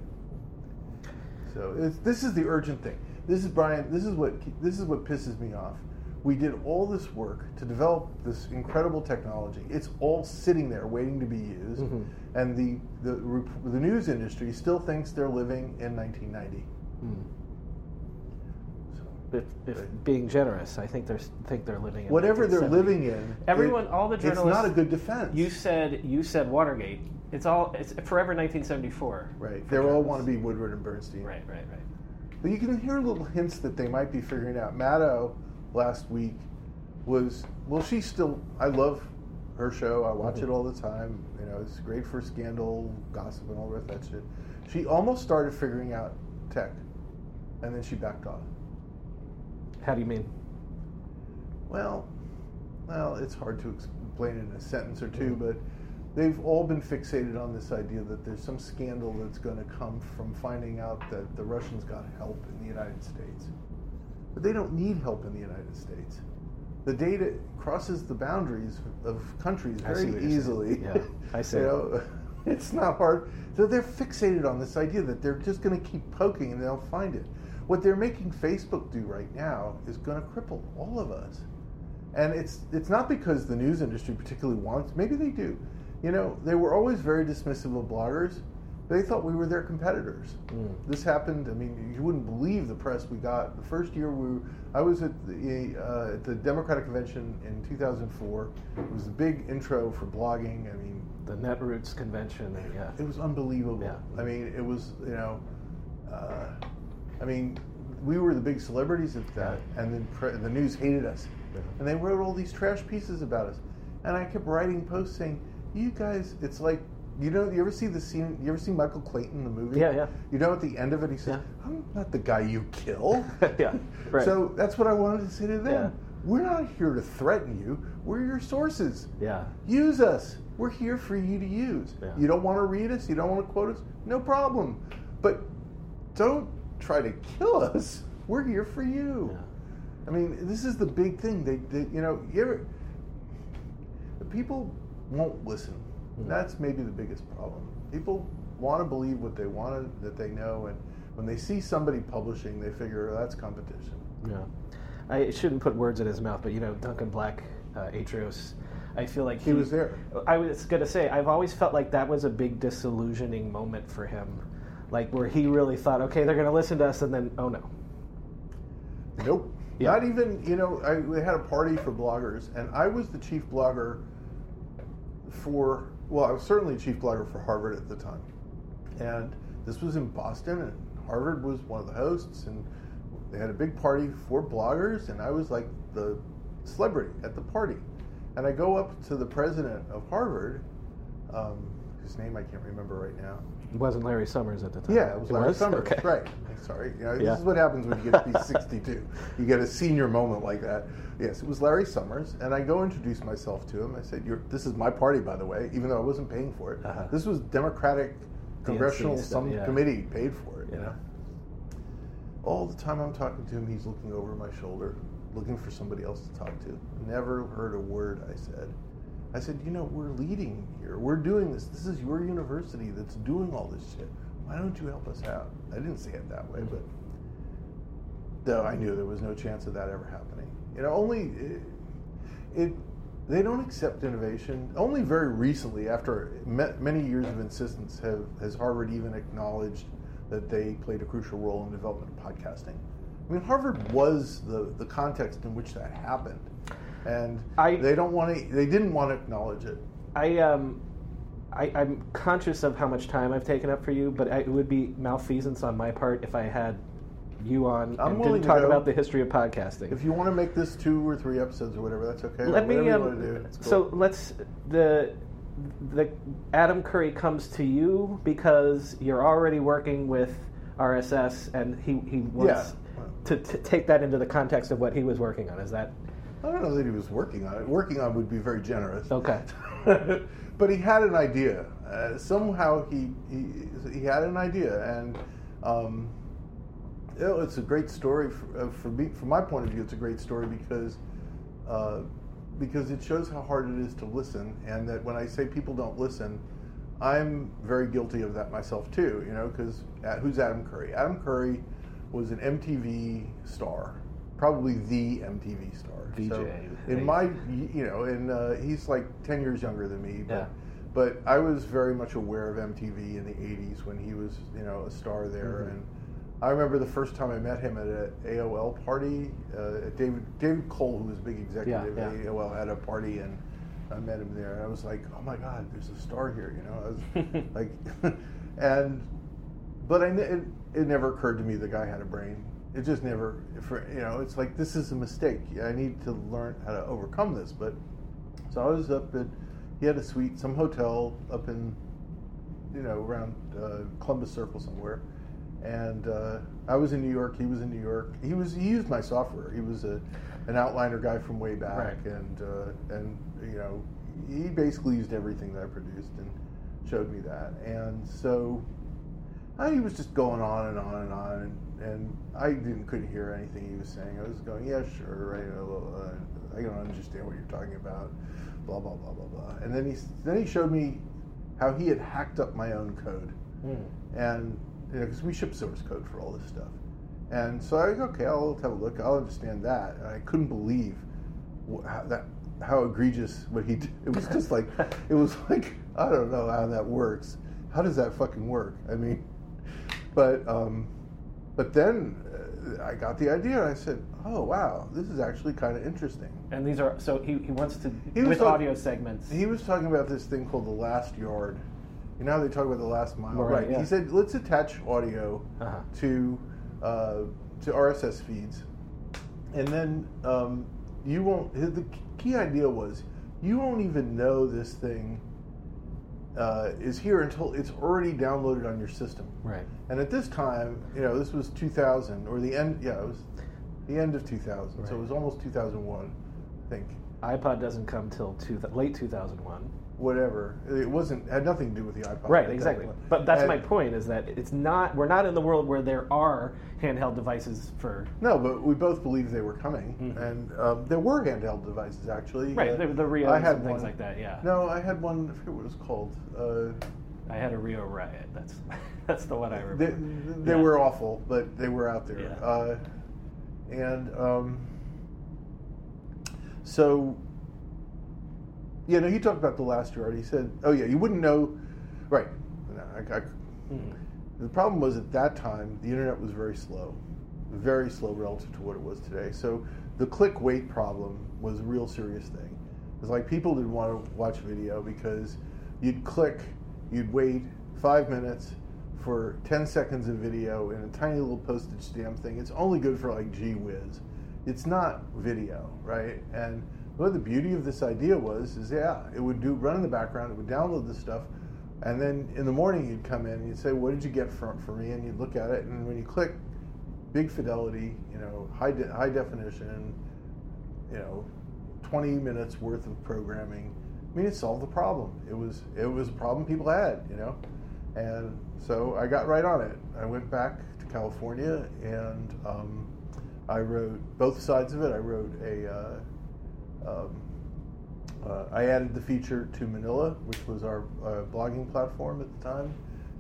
So it's, this is the urgent thing. This is Brian. This is what this is what pisses me off. We did all this work to develop this incredible technology. It's all sitting there waiting to be used, Mhm. and the, the the news industry still thinks they're living in 1990. Mm. So, If, if being generous, I think they're think they're living in whatever they're living in, Everyone, it- all the journalists. it's not a good defense. You said you said Watergate. It's all it's forever 1974. right? for They all want to be Woodward and Bernstein. Right, right, right. But you can hear little hints that they might be figuring out. Maddow last week was well, she's still. I love her show. I watch Mhm. it all the time. You know, it's great for scandal, gossip, and all the that shit. She almost started figuring out tech, and then she backed off. How do you mean? Well, well, it's hard to explain in a sentence or two, Mhm. but they've all been fixated on this idea that there's some scandal that's going to come from finding out that the Russians got help in the United States. But they don't need help in the United States. The data crosses the boundaries of countries very what you're saying. easily. Yeah, I see. you know, it's not hard. So they're fixated on this idea that they're just going to keep poking and they'll find it. What they're making Facebook do right now is going to cripple all of us. And it's it's not because the news industry particularly wants. Maybe they do. You know, they were always very dismissive of bloggers. They thought we were their competitors. Mm. This happened. I mean, you wouldn't believe the press we got. The first year we, were, I was at the uh, at the Democratic convention in 2004. It was a big intro for blogging. I mean, The Netroots convention. And, yeah. it was unbelievable. Yeah. I mean, it was you know, uh, I mean, we were the big celebrities at that, and then pre- the news hated us, Yeah. and they wrote all these trash pieces about us, and I kept writing posts saying, "You guys, it's like." You know, you ever see the scene? You ever see Michael Clayton in the movie? Yeah, yeah. You know, at the end of it, he says, Yeah. "I'm not the guy you kill." Yeah, right. So that's what I wanted to say to them. Yeah. We're not here to threaten you. We're your sources. Yeah. Use us. We're here for you to use. Yeah. You don't want to read us, you don't want to quote us, no problem. But don't try to kill us. We're here for you. Yeah. I mean, this is the big thing. They, they you know, you ever, the people won't listen. Mhm. That's maybe the biggest problem. People want to believe what they want to, that they know, and when they see somebody publishing, they figure oh, that's competition. Yeah. I shouldn't put words in his mouth, but you know, Duncan Black, uh, Atrios, I feel like He was there. I was going to say, I've always felt like that was a big disillusioning moment for him. Like, where he really thought, okay, they're going to listen to us, and then, oh no. Nope. Yeah. Not even, you know, I, we had a party for bloggers, and I was the chief blogger for, well, I was certainly chief blogger for Harvard at the time. And this was in Boston, and Harvard was one of the hosts, and they had a big party for bloggers, and I was like the celebrity at the party. And I go up to the president of Harvard, um, whose name I can't remember right now. It wasn't Larry Summers at the time. Yeah, it was Larry Summers. Okay. Right. Sorry. You know, Yeah. This is what happens when you get to be 62. You get a senior moment like that. Yes, it was Larry Summers, and I go introduce myself to him. I said, You're, "This is my party, by the way, even though I wasn't paying for it. Uh-huh. This was Democratic Congressional stuff, some yeah. committee paid for it. You Yeah. know. all the time I'm talking to him, he's looking over my shoulder, looking for somebody else to talk to. Never heard a word I said. I said, you know, we're leading here. We're doing this. This is your university that's doing all this shit. Why don't you help us out? I didn't say it that way, but though I knew there was no chance of that ever happening. You know, only it, it they don't accept innovation. Only very recently, after many years of insistence, have, has Harvard even acknowledged that they played a crucial role in the development of podcasting. I mean, Harvard was the, the context in which that happened, and I, they don't want to. They didn't want to acknowledge it. I um, I, am conscious of how much time I've taken up for you, but I, it would be malfeasance on my part if I had you on I'm and didn't talk about the history of podcasting. If you want to make this two or three episodes or whatever, that's okay. Let me. Um, cool. So let's the the Adam Curry comes to you because you're already working with RSS, and he he wants yeah. to, to take that into the context of what he was working on. Is that? I don't know that he was working on it. Working on would be very generous. Okay. but he had an idea. Uh, somehow he, he he had an idea, and um, it's a great story for, uh, for, me. From my point of view, it's a great story because uh, because it shows how hard it is to listen, and that when I say people don't listen, I'm very guilty of that myself too. You know, because uh, who's Adam Curry? Adam Curry was an MTV star, probably the MTV star. VJ. So in my, you know, and uh, he's like ten years younger than me. But, yeah. But I was very much aware of MTV in the '80s when he was, you know, a star there, mm-hmm. and I remember the first time I met him at an AOL party. Uh, David David Cole, who was a big executive yeah, yeah. at AOL, had a party, and I met him there. And I was like, "Oh my God, there's a star here!" You know, I was like, and but I, it, it never occurred to me the guy had a brain. It just never, for you know, it's like this is a mistake. I need to learn how to overcome this. But so I was up at, he had a suite, some hotel up in, you know, around uh, Columbus Circle somewhere and uh, I was in New York. He was in New York. He was he used my software. He was a an outliner guy from way back, right. and uh, and you know he basically used everything that I produced and showed me that. And so uh, he was just going on and on and on, and, and I didn't couldn't hear anything he was saying. I was going, yeah, sure, right. Uh, I don't understand what you're talking about. Blah blah blah blah blah. And then he then he showed me how he had hacked up my own code, mm. and because you know, we ship source code for all this stuff. And so I was like, okay, I'll have a look, I'll understand that. And I couldn't believe how, that how egregious what he did. It was just like it was like I don't know how that works. How does that fucking work? I mean, but um, but then uh, I got the idea. and I said, "Oh wow, this is actually kind of interesting." And these are so he, he wants to he with talk, audio segments. He was talking about this thing called the last yard, you know how they talk about the last mile, right? right. Yeah. He said, let's attach audio uh-huh. to uh, to RSS feeds, and then um, you won't. The key idea was you won't even know this thing uh, is here until it's already downloaded on your system. Right. And at this time, you know, this was 2000 or the end. Yeah, it was the end of 2000. Right. So it was almost 2001, I think. iPod doesn't come till two, late 2001 whatever. It wasn't had nothing to do with the iPod. Right, exactly. But that's and, my point: is that it's not. We're not in the world where there are handheld devices for. No, but we both believe they were coming, mm-hmm. and um, there were handheld devices actually. Right, uh, the, the Rio I had things one, like that. Yeah. No, I had one. I forget what it was called. Uh, I had a Rio Riot. That's that's the one I remember. They, they yeah. were awful, but they were out there. Yeah. Uh, and um, so yeah, no, he talked about the last yard. He said, "Oh yeah, you wouldn't know." Right. I, I, mm-hmm. The problem was at that time the internet was very slow, very slow relative to what it was today. So the click wait problem was a real serious thing. It's like people didn't want to watch video because you'd click, you'd wait five minutes for 10 seconds of video in a tiny little postage stamp thing. It's only good for like gee whiz. It's not video, right? And well, the beauty of this idea was, is yeah, it would do run in the background, it would download the stuff, and then in the morning you'd come in and you'd say, what did you get for, for me? And you'd look at it, and when you click, big fidelity, you know, high de- high definition, you know, 20 minutes worth of programming. I mean, it solved the problem. It was it was a problem people had, you know, and so I got right on it. I went back to California, and um, I wrote both sides of it. I wrote a. Uh, um, uh, I added the feature to Manila, which was our blogging platform at the time,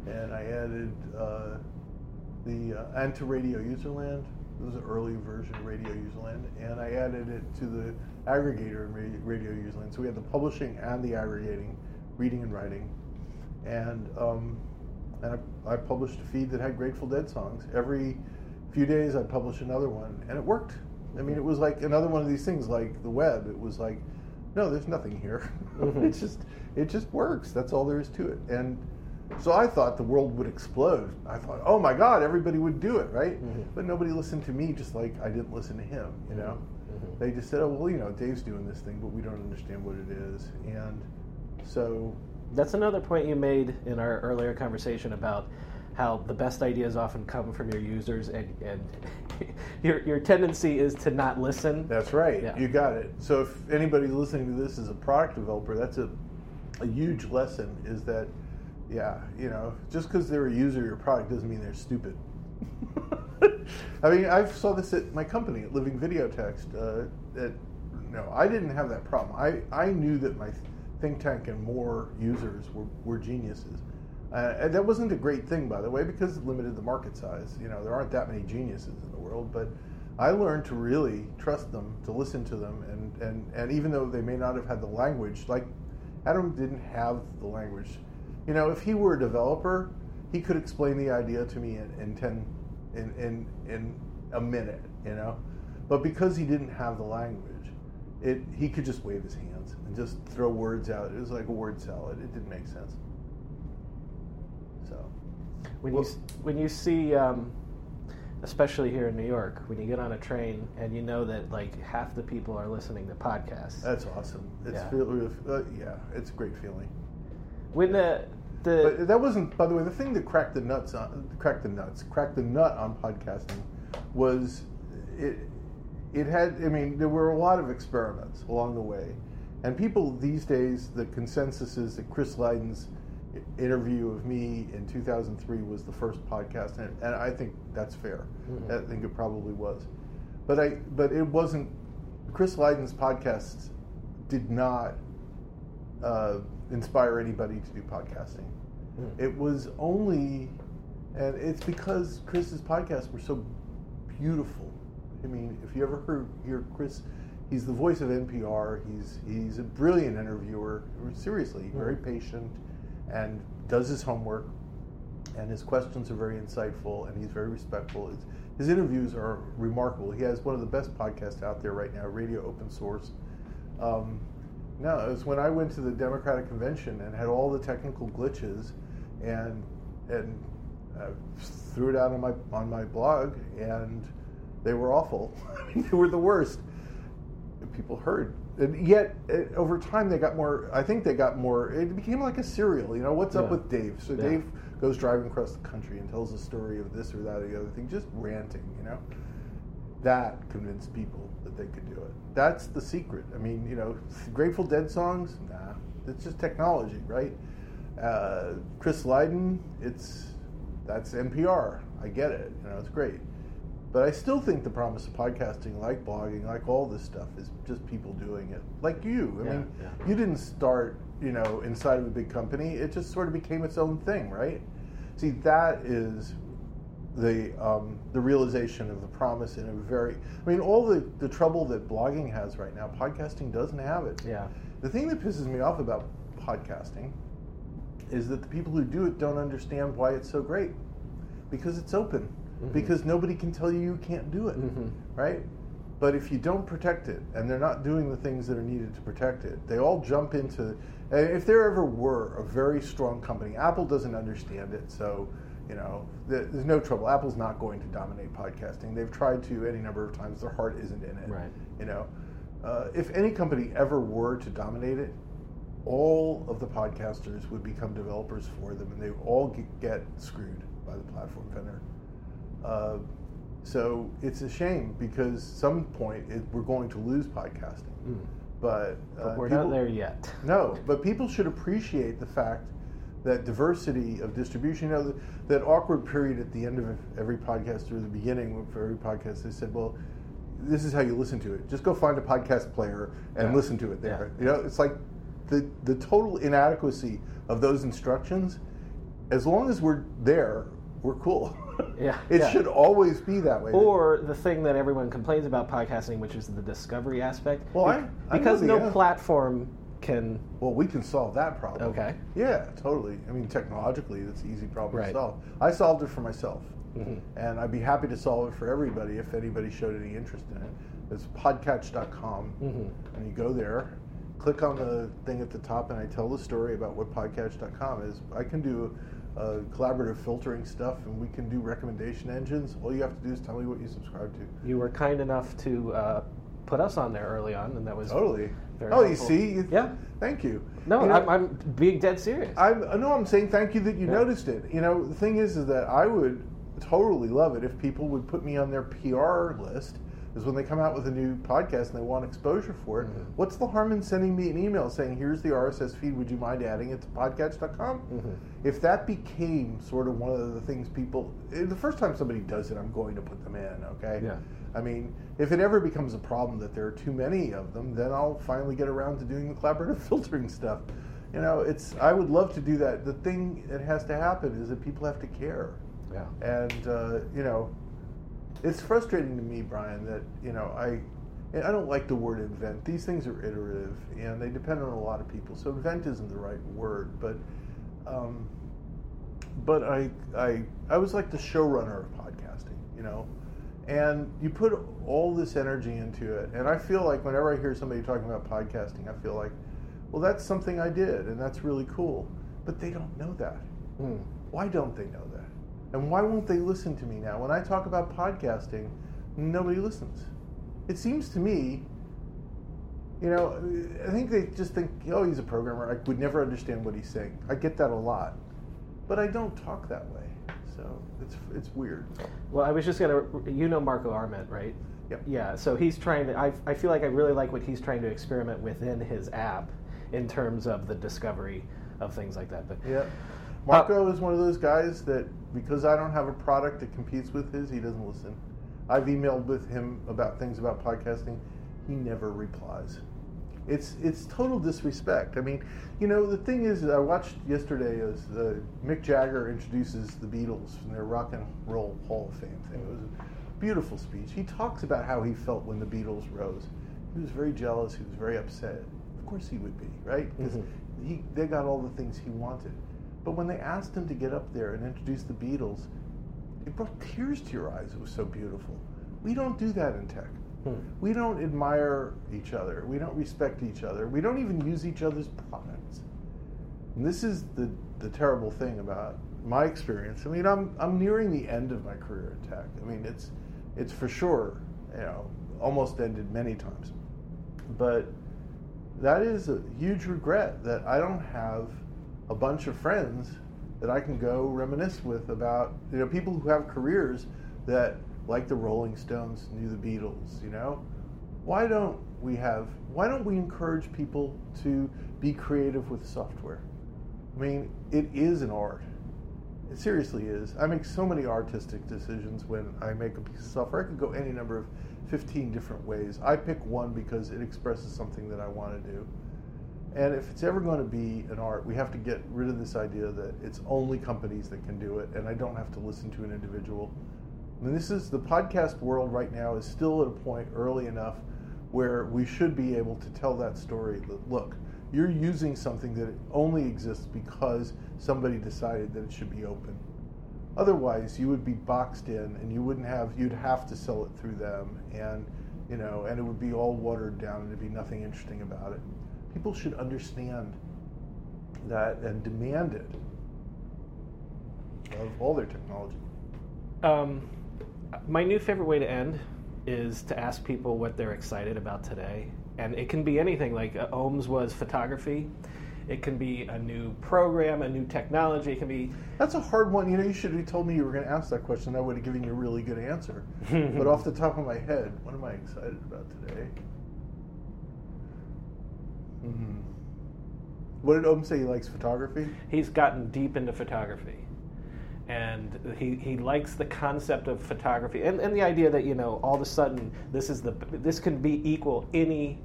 and I added uh, the uh, and to Radio Userland. It was an early version of Radio Userland, and I added it to the aggregator in Radio Userland. So we had the publishing and the aggregating, reading and writing, and um, and I, I published a feed that had Grateful Dead songs. Every few days, I'd publish another one, and it worked. I mean, it was like another one of these things, like the web. It was like, no, there's nothing here. Mm-hmm. it's just, it just works. That's all there is to it. And so I thought the world would explode. I thought, oh my God, everybody would do it, right? Mm-hmm. But nobody listened to me, just like I didn't listen to him. You know, mm-hmm. they just said, oh well, you know, Dave's doing this thing, but we don't understand what it is. And so that's another point you made in our earlier conversation about how the best ideas often come from your users and, and your, your tendency is to not listen. That's right. Yeah. You got it. So if anybody's listening to this as a product developer, that's a, a huge lesson is that, yeah, you know, just because they're a user of your product doesn't mean they're stupid. I mean, I saw this at my company, at Living Videotext. Uh, that, no, I didn't have that problem. I, I knew that my ThinkTank and more users were, were geniuses. Uh, that wasn't a great thing, by the way, because it limited the market size. You know, there aren't that many geniuses in the world, but I learned to really trust them, to listen to them, and, and, and even though they may not have had the language, like Adam didn't have the language. You know, if he were a developer, he could explain the idea to me in, in 10, in, in, in a minute, you know? But because he didn't have the language, it, he could just wave his hands and just throw words out. It was like a word salad. It didn't make sense. When well, you when you see, um, especially here in New York, when you get on a train and you know that like half the people are listening to podcasts. That's awesome. It's yeah, feel, uh, yeah it's a great feeling. When the the but that wasn't, by the way, the thing that cracked the nuts on cracked the nuts, cracked the nut on podcasting was it it had, I mean, there were a lot of experiments along the way. And people these days, the consensus is that Chris Lydon's interview of me in 2003 was the first podcast, and, and I think that's fair. Mm-hmm. I think it probably was. But I, but it wasn't. Chris Lydon's podcast did not uh, inspire anybody to do podcasting. Mm. It was only, and it's because Chris's podcasts were so beautiful I mean, if you ever heard hear Chris, he's the voice of NPR. He's he's a brilliant interviewer. Seriously, very patient, and does his homework. And his questions are very insightful, and he's very respectful. His, interviews are remarkable. He has one of the best podcasts out there right now, Radio Open Source. Um, it was when I went to the Democratic Convention and had all the technical glitches, and and uh, threw it out on my on my blog, and they were awful. they were the worst. People heard. And yet, it, over time, they got more. I think they got more. It became like a serial. You know, what's yeah. up with Dave? So yeah. Dave goes driving across the country and tells a story of this or that or the other thing, just ranting. You know, that convinced people that they could do it. That's the secret. I mean, you know, Grateful Dead songs. Nah, it's just technology, right? Uh, Chris Lydon, it's that's NPR. I get it. You know, it's great. But I still think the promise of podcasting, like blogging, like all this stuff, is just people doing it. Like you. I yeah, mean, yeah. you didn't start, you know, inside of a big company. It just sort of became its own thing, right? See, that is the um, the realization of the promise in a very. I mean, all the the trouble that blogging has right now, podcasting doesn't have it. Yeah. The thing that pisses me off about podcasting is that the people who do it don't understand why it's so great, because it's open mm-hmm. because nobody can tell you you can't do it, mm-hmm. right? But if you don't protect it, and they're not doing the things that are needed to protect it, they all jump into. If there ever were a very strong company, Apple doesn't understand it, so you know there's no trouble. Apple's not going to dominate podcasting. They've tried to any number of times. Their heart isn't in it. Right. You know, uh, if any company ever were to dominate it, all of the podcasters would become developers for them, and they all get screwed by the platform vendor. Uh, so it's a shame because some point it, we're going to lose podcasting. Mm. But, uh, but, we're people, not there yet. no, but people should appreciate the fact that diversity of distribution. You know, that awkward period at the end of every podcast or the beginning for every podcast, they said, well, this is how you listen to it. Just go find a podcast player and Yeah. listen to it there. Yeah. You know, it's like the the total inadequacy of those instructions. As long as we're there, we're cool. Yeah, it yeah. should always be that way. Or the thing that everyone complains about podcasting, which is the discovery aspect. Well, I- Be- I because know the- no yeah. platform can. Well, we can solve that problem. Okay. Yeah, totally. I mean, technologically, that's an easy problem Right. to solve. I solved it for myself, Mhm. and I'd be happy to solve it for everybody if anybody showed any interest in it. It's podcatch.com, Mhm. and you go there, click on the thing at the top, and I tell the story about what podcatch.com is. I can do uh, collaborative filtering stuff, and we can do recommendation engines. All you have to do is tell me what you subscribe to. You were kind enough to uh, put us on there early on, and that was Totally. Very oh, you see? You- Yeah. Thank you. No, You know- I'm, I'm being dead serious. I'm no, I'm saying thank you that you Yeah. noticed it. You know, the thing is, is that I would totally love it if people would put me on their PR list. Is when they come out with a new podcast and they want exposure for it. Mhm. What's the harm in sending me an email saying, "Here's the RSS feed. Would you mind adding it to podcatch.com?" Mhm. If that became sort of one of the things people, eh, the first time somebody does it, I'm going to put them in. Okay. Yeah. I mean, if it ever becomes a problem that there are too many of them, then I'll finally get around to doing the collaborative filtering stuff. You know, it's I would love to do that. The thing that has to happen is that people have to care, yeah. and uh, you know, it's frustrating to me, Brian, that you know I. and I don't like the word invent. These things are iterative, and they depend on a lot of people. So invent isn't the right word, but um, but I, I, I was like the showrunner of podcasting, you know, and you put all this energy into it, and I feel like whenever I hear somebody talking about podcasting, I feel like, well, that's something I did, and that's really cool, but they don't know that. Mm. Why don't they know that? And why won't they listen to me now? When I talk about podcasting, nobody listens. It seems to me, you know, I think they just think, oh, he's a programmer. I would never understand what he's saying. I get that a lot, but I don't talk that way. So it's it's weird. Well, I was just gonna. You know Marco Arment, right? Yep. Yeah. So he's trying to. I, I feel like I really like what he's trying to experiment within his app, in terms of the discovery of things like that. But Yeah. Uh, Marco is one of those guys that because I don't have a product that competes with his, he doesn't listen. I've emailed with him about things about podcasting. He never replies. It's it's total disrespect. I mean, you know, the thing is, I watched yesterday as uh, Mick Jagger introduces the Beatles in their Rock and Roll Hall of Fame thing. It was a beautiful speech. He talks about how he felt when the Beatles rose. He was very jealous. He was very upset. Of course, he would be, right? Because Mhm. he they got all the things he wanted. But when they asked him to get up there and introduce the Beatles, it brought tears to your eyes. It was so beautiful. We don't do that in tech. Hmm. We don't admire each other. We don't respect each other. We don't even use each other's products. And this is the, the terrible thing about my experience. I mean, I'm, I'm nearing the end of my career in tech. I mean, it's, it's for sure, you know, almost ended many times. But that is a huge regret that I don't have a bunch of friends that I can go reminisce with about, you know, people who have careers that, like the Rolling Stones, knew the Beatles, you know? Why don't we have, why don't we encourage people to be creative with software? I mean, it is an art. It seriously is. I make so many artistic decisions when I make a piece of software. I could go any number of 15 different ways. I pick one because it expresses something that I want to do. And if it's ever going to be an art, we have to get rid of this idea that it's only companies that can do it, and I don't have to listen to an individual. I mean, this is the podcast world right now is still at a point early enough where we should be able to tell that story. That look, you're using something that only exists because somebody decided that it should be open. Otherwise, you would be boxed in, and you wouldn't have. You'd have to sell it through them, and you know, and it would be all watered down, and there'd be nothing interesting about it. People should understand that and demand it of all their technology. Um, my new favorite way to end is to ask people what they're excited about today. And it can be anything, like uh, Om's was photography. It can be a new program, a new technology. It can be. That's a hard one. You know, you should have told me you were going to ask that question. I would have given you a really good answer. but off the top of my head, what am I excited about today? Hmm. What did Om say? He likes photography. He's gotten deep into photography, and he, he likes the concept of photography and, and the idea that you know all of a sudden this is the this can be equal any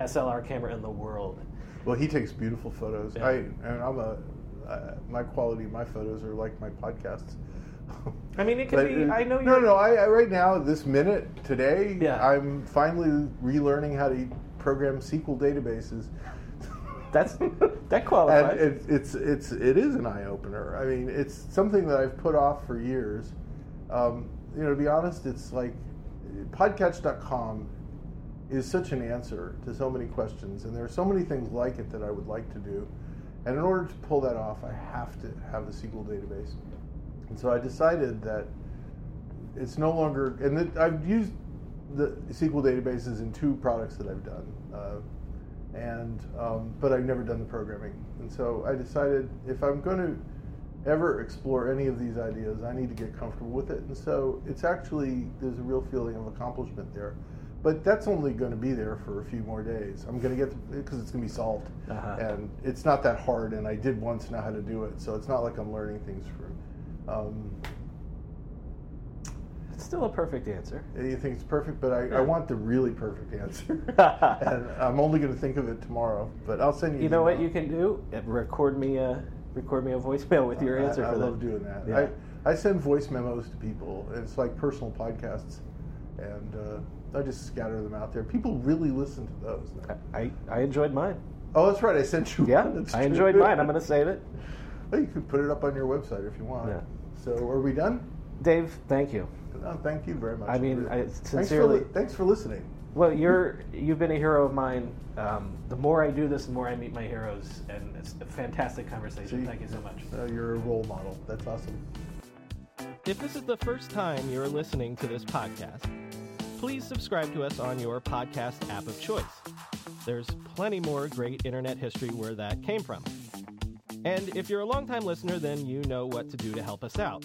SLR camera in the world. Well, he takes beautiful photos. Yeah. I and I'm a uh, my quality, my photos are like my podcasts. I mean, it could be. it- I know No, you're. no. I, I right now, this minute, today, Yeah. I'm finally relearning how to program SQL databases. That's that and qualifies. it, it's it's it is an eye opener. I mean, it's something that I've put off for years. Um, you know, to be honest, it's like podcatch.com is such an answer to so many questions, and there are so many things like it that I would like to do. And in order to pull that off, I have to have the SQL database. And so I decided that it's no longer, and that I've used the SQL databases in two products that I've done, and um, but I've never done the programming. And so I decided if I'm going to ever explore any of these ideas, I need to get comfortable with it. And so it's actually there's a real feeling of accomplishment there. But that's only going to be there for a few more days. I'm going to get because it's going to be solved, Uh-huh. and it's not that hard. And I did once know how to do it, so it's not like I'm learning things from. Um, it's still a perfect answer. you think it's perfect, but I, I want the really perfect answer. and I'm only going to think of it tomorrow, but I'll send you. You know what you can do? Uh, Record me a record me a voicemail with your I- answer I, for that. love doing that. Yeah. I, I send voice memos to people. and It's like personal podcasts, and uh, I just scatter them out there. People really listen to those. I, I enjoyed mine. Oh, that's right. I sent you. Yeah, I enjoyed mine. I'm going to save it. Well, you could put it up on your website if you want. Yeah. So, are we done? Dave, thank you. No, thank you very much. I mean, I thanks for, sincerely- thanks for listening. Well, you're you've been a hero of mine. Um, the more I do this, the more I meet my heroes, and it's a fantastic conversation. See? Thank you so much. Uh, you're a role model. That's awesome. If this is the first time you're listening to this podcast, please subscribe to us on your podcast app of choice. There's plenty more great internet history where that came from. And if you're a longtime listener, then you know what to do to help us out.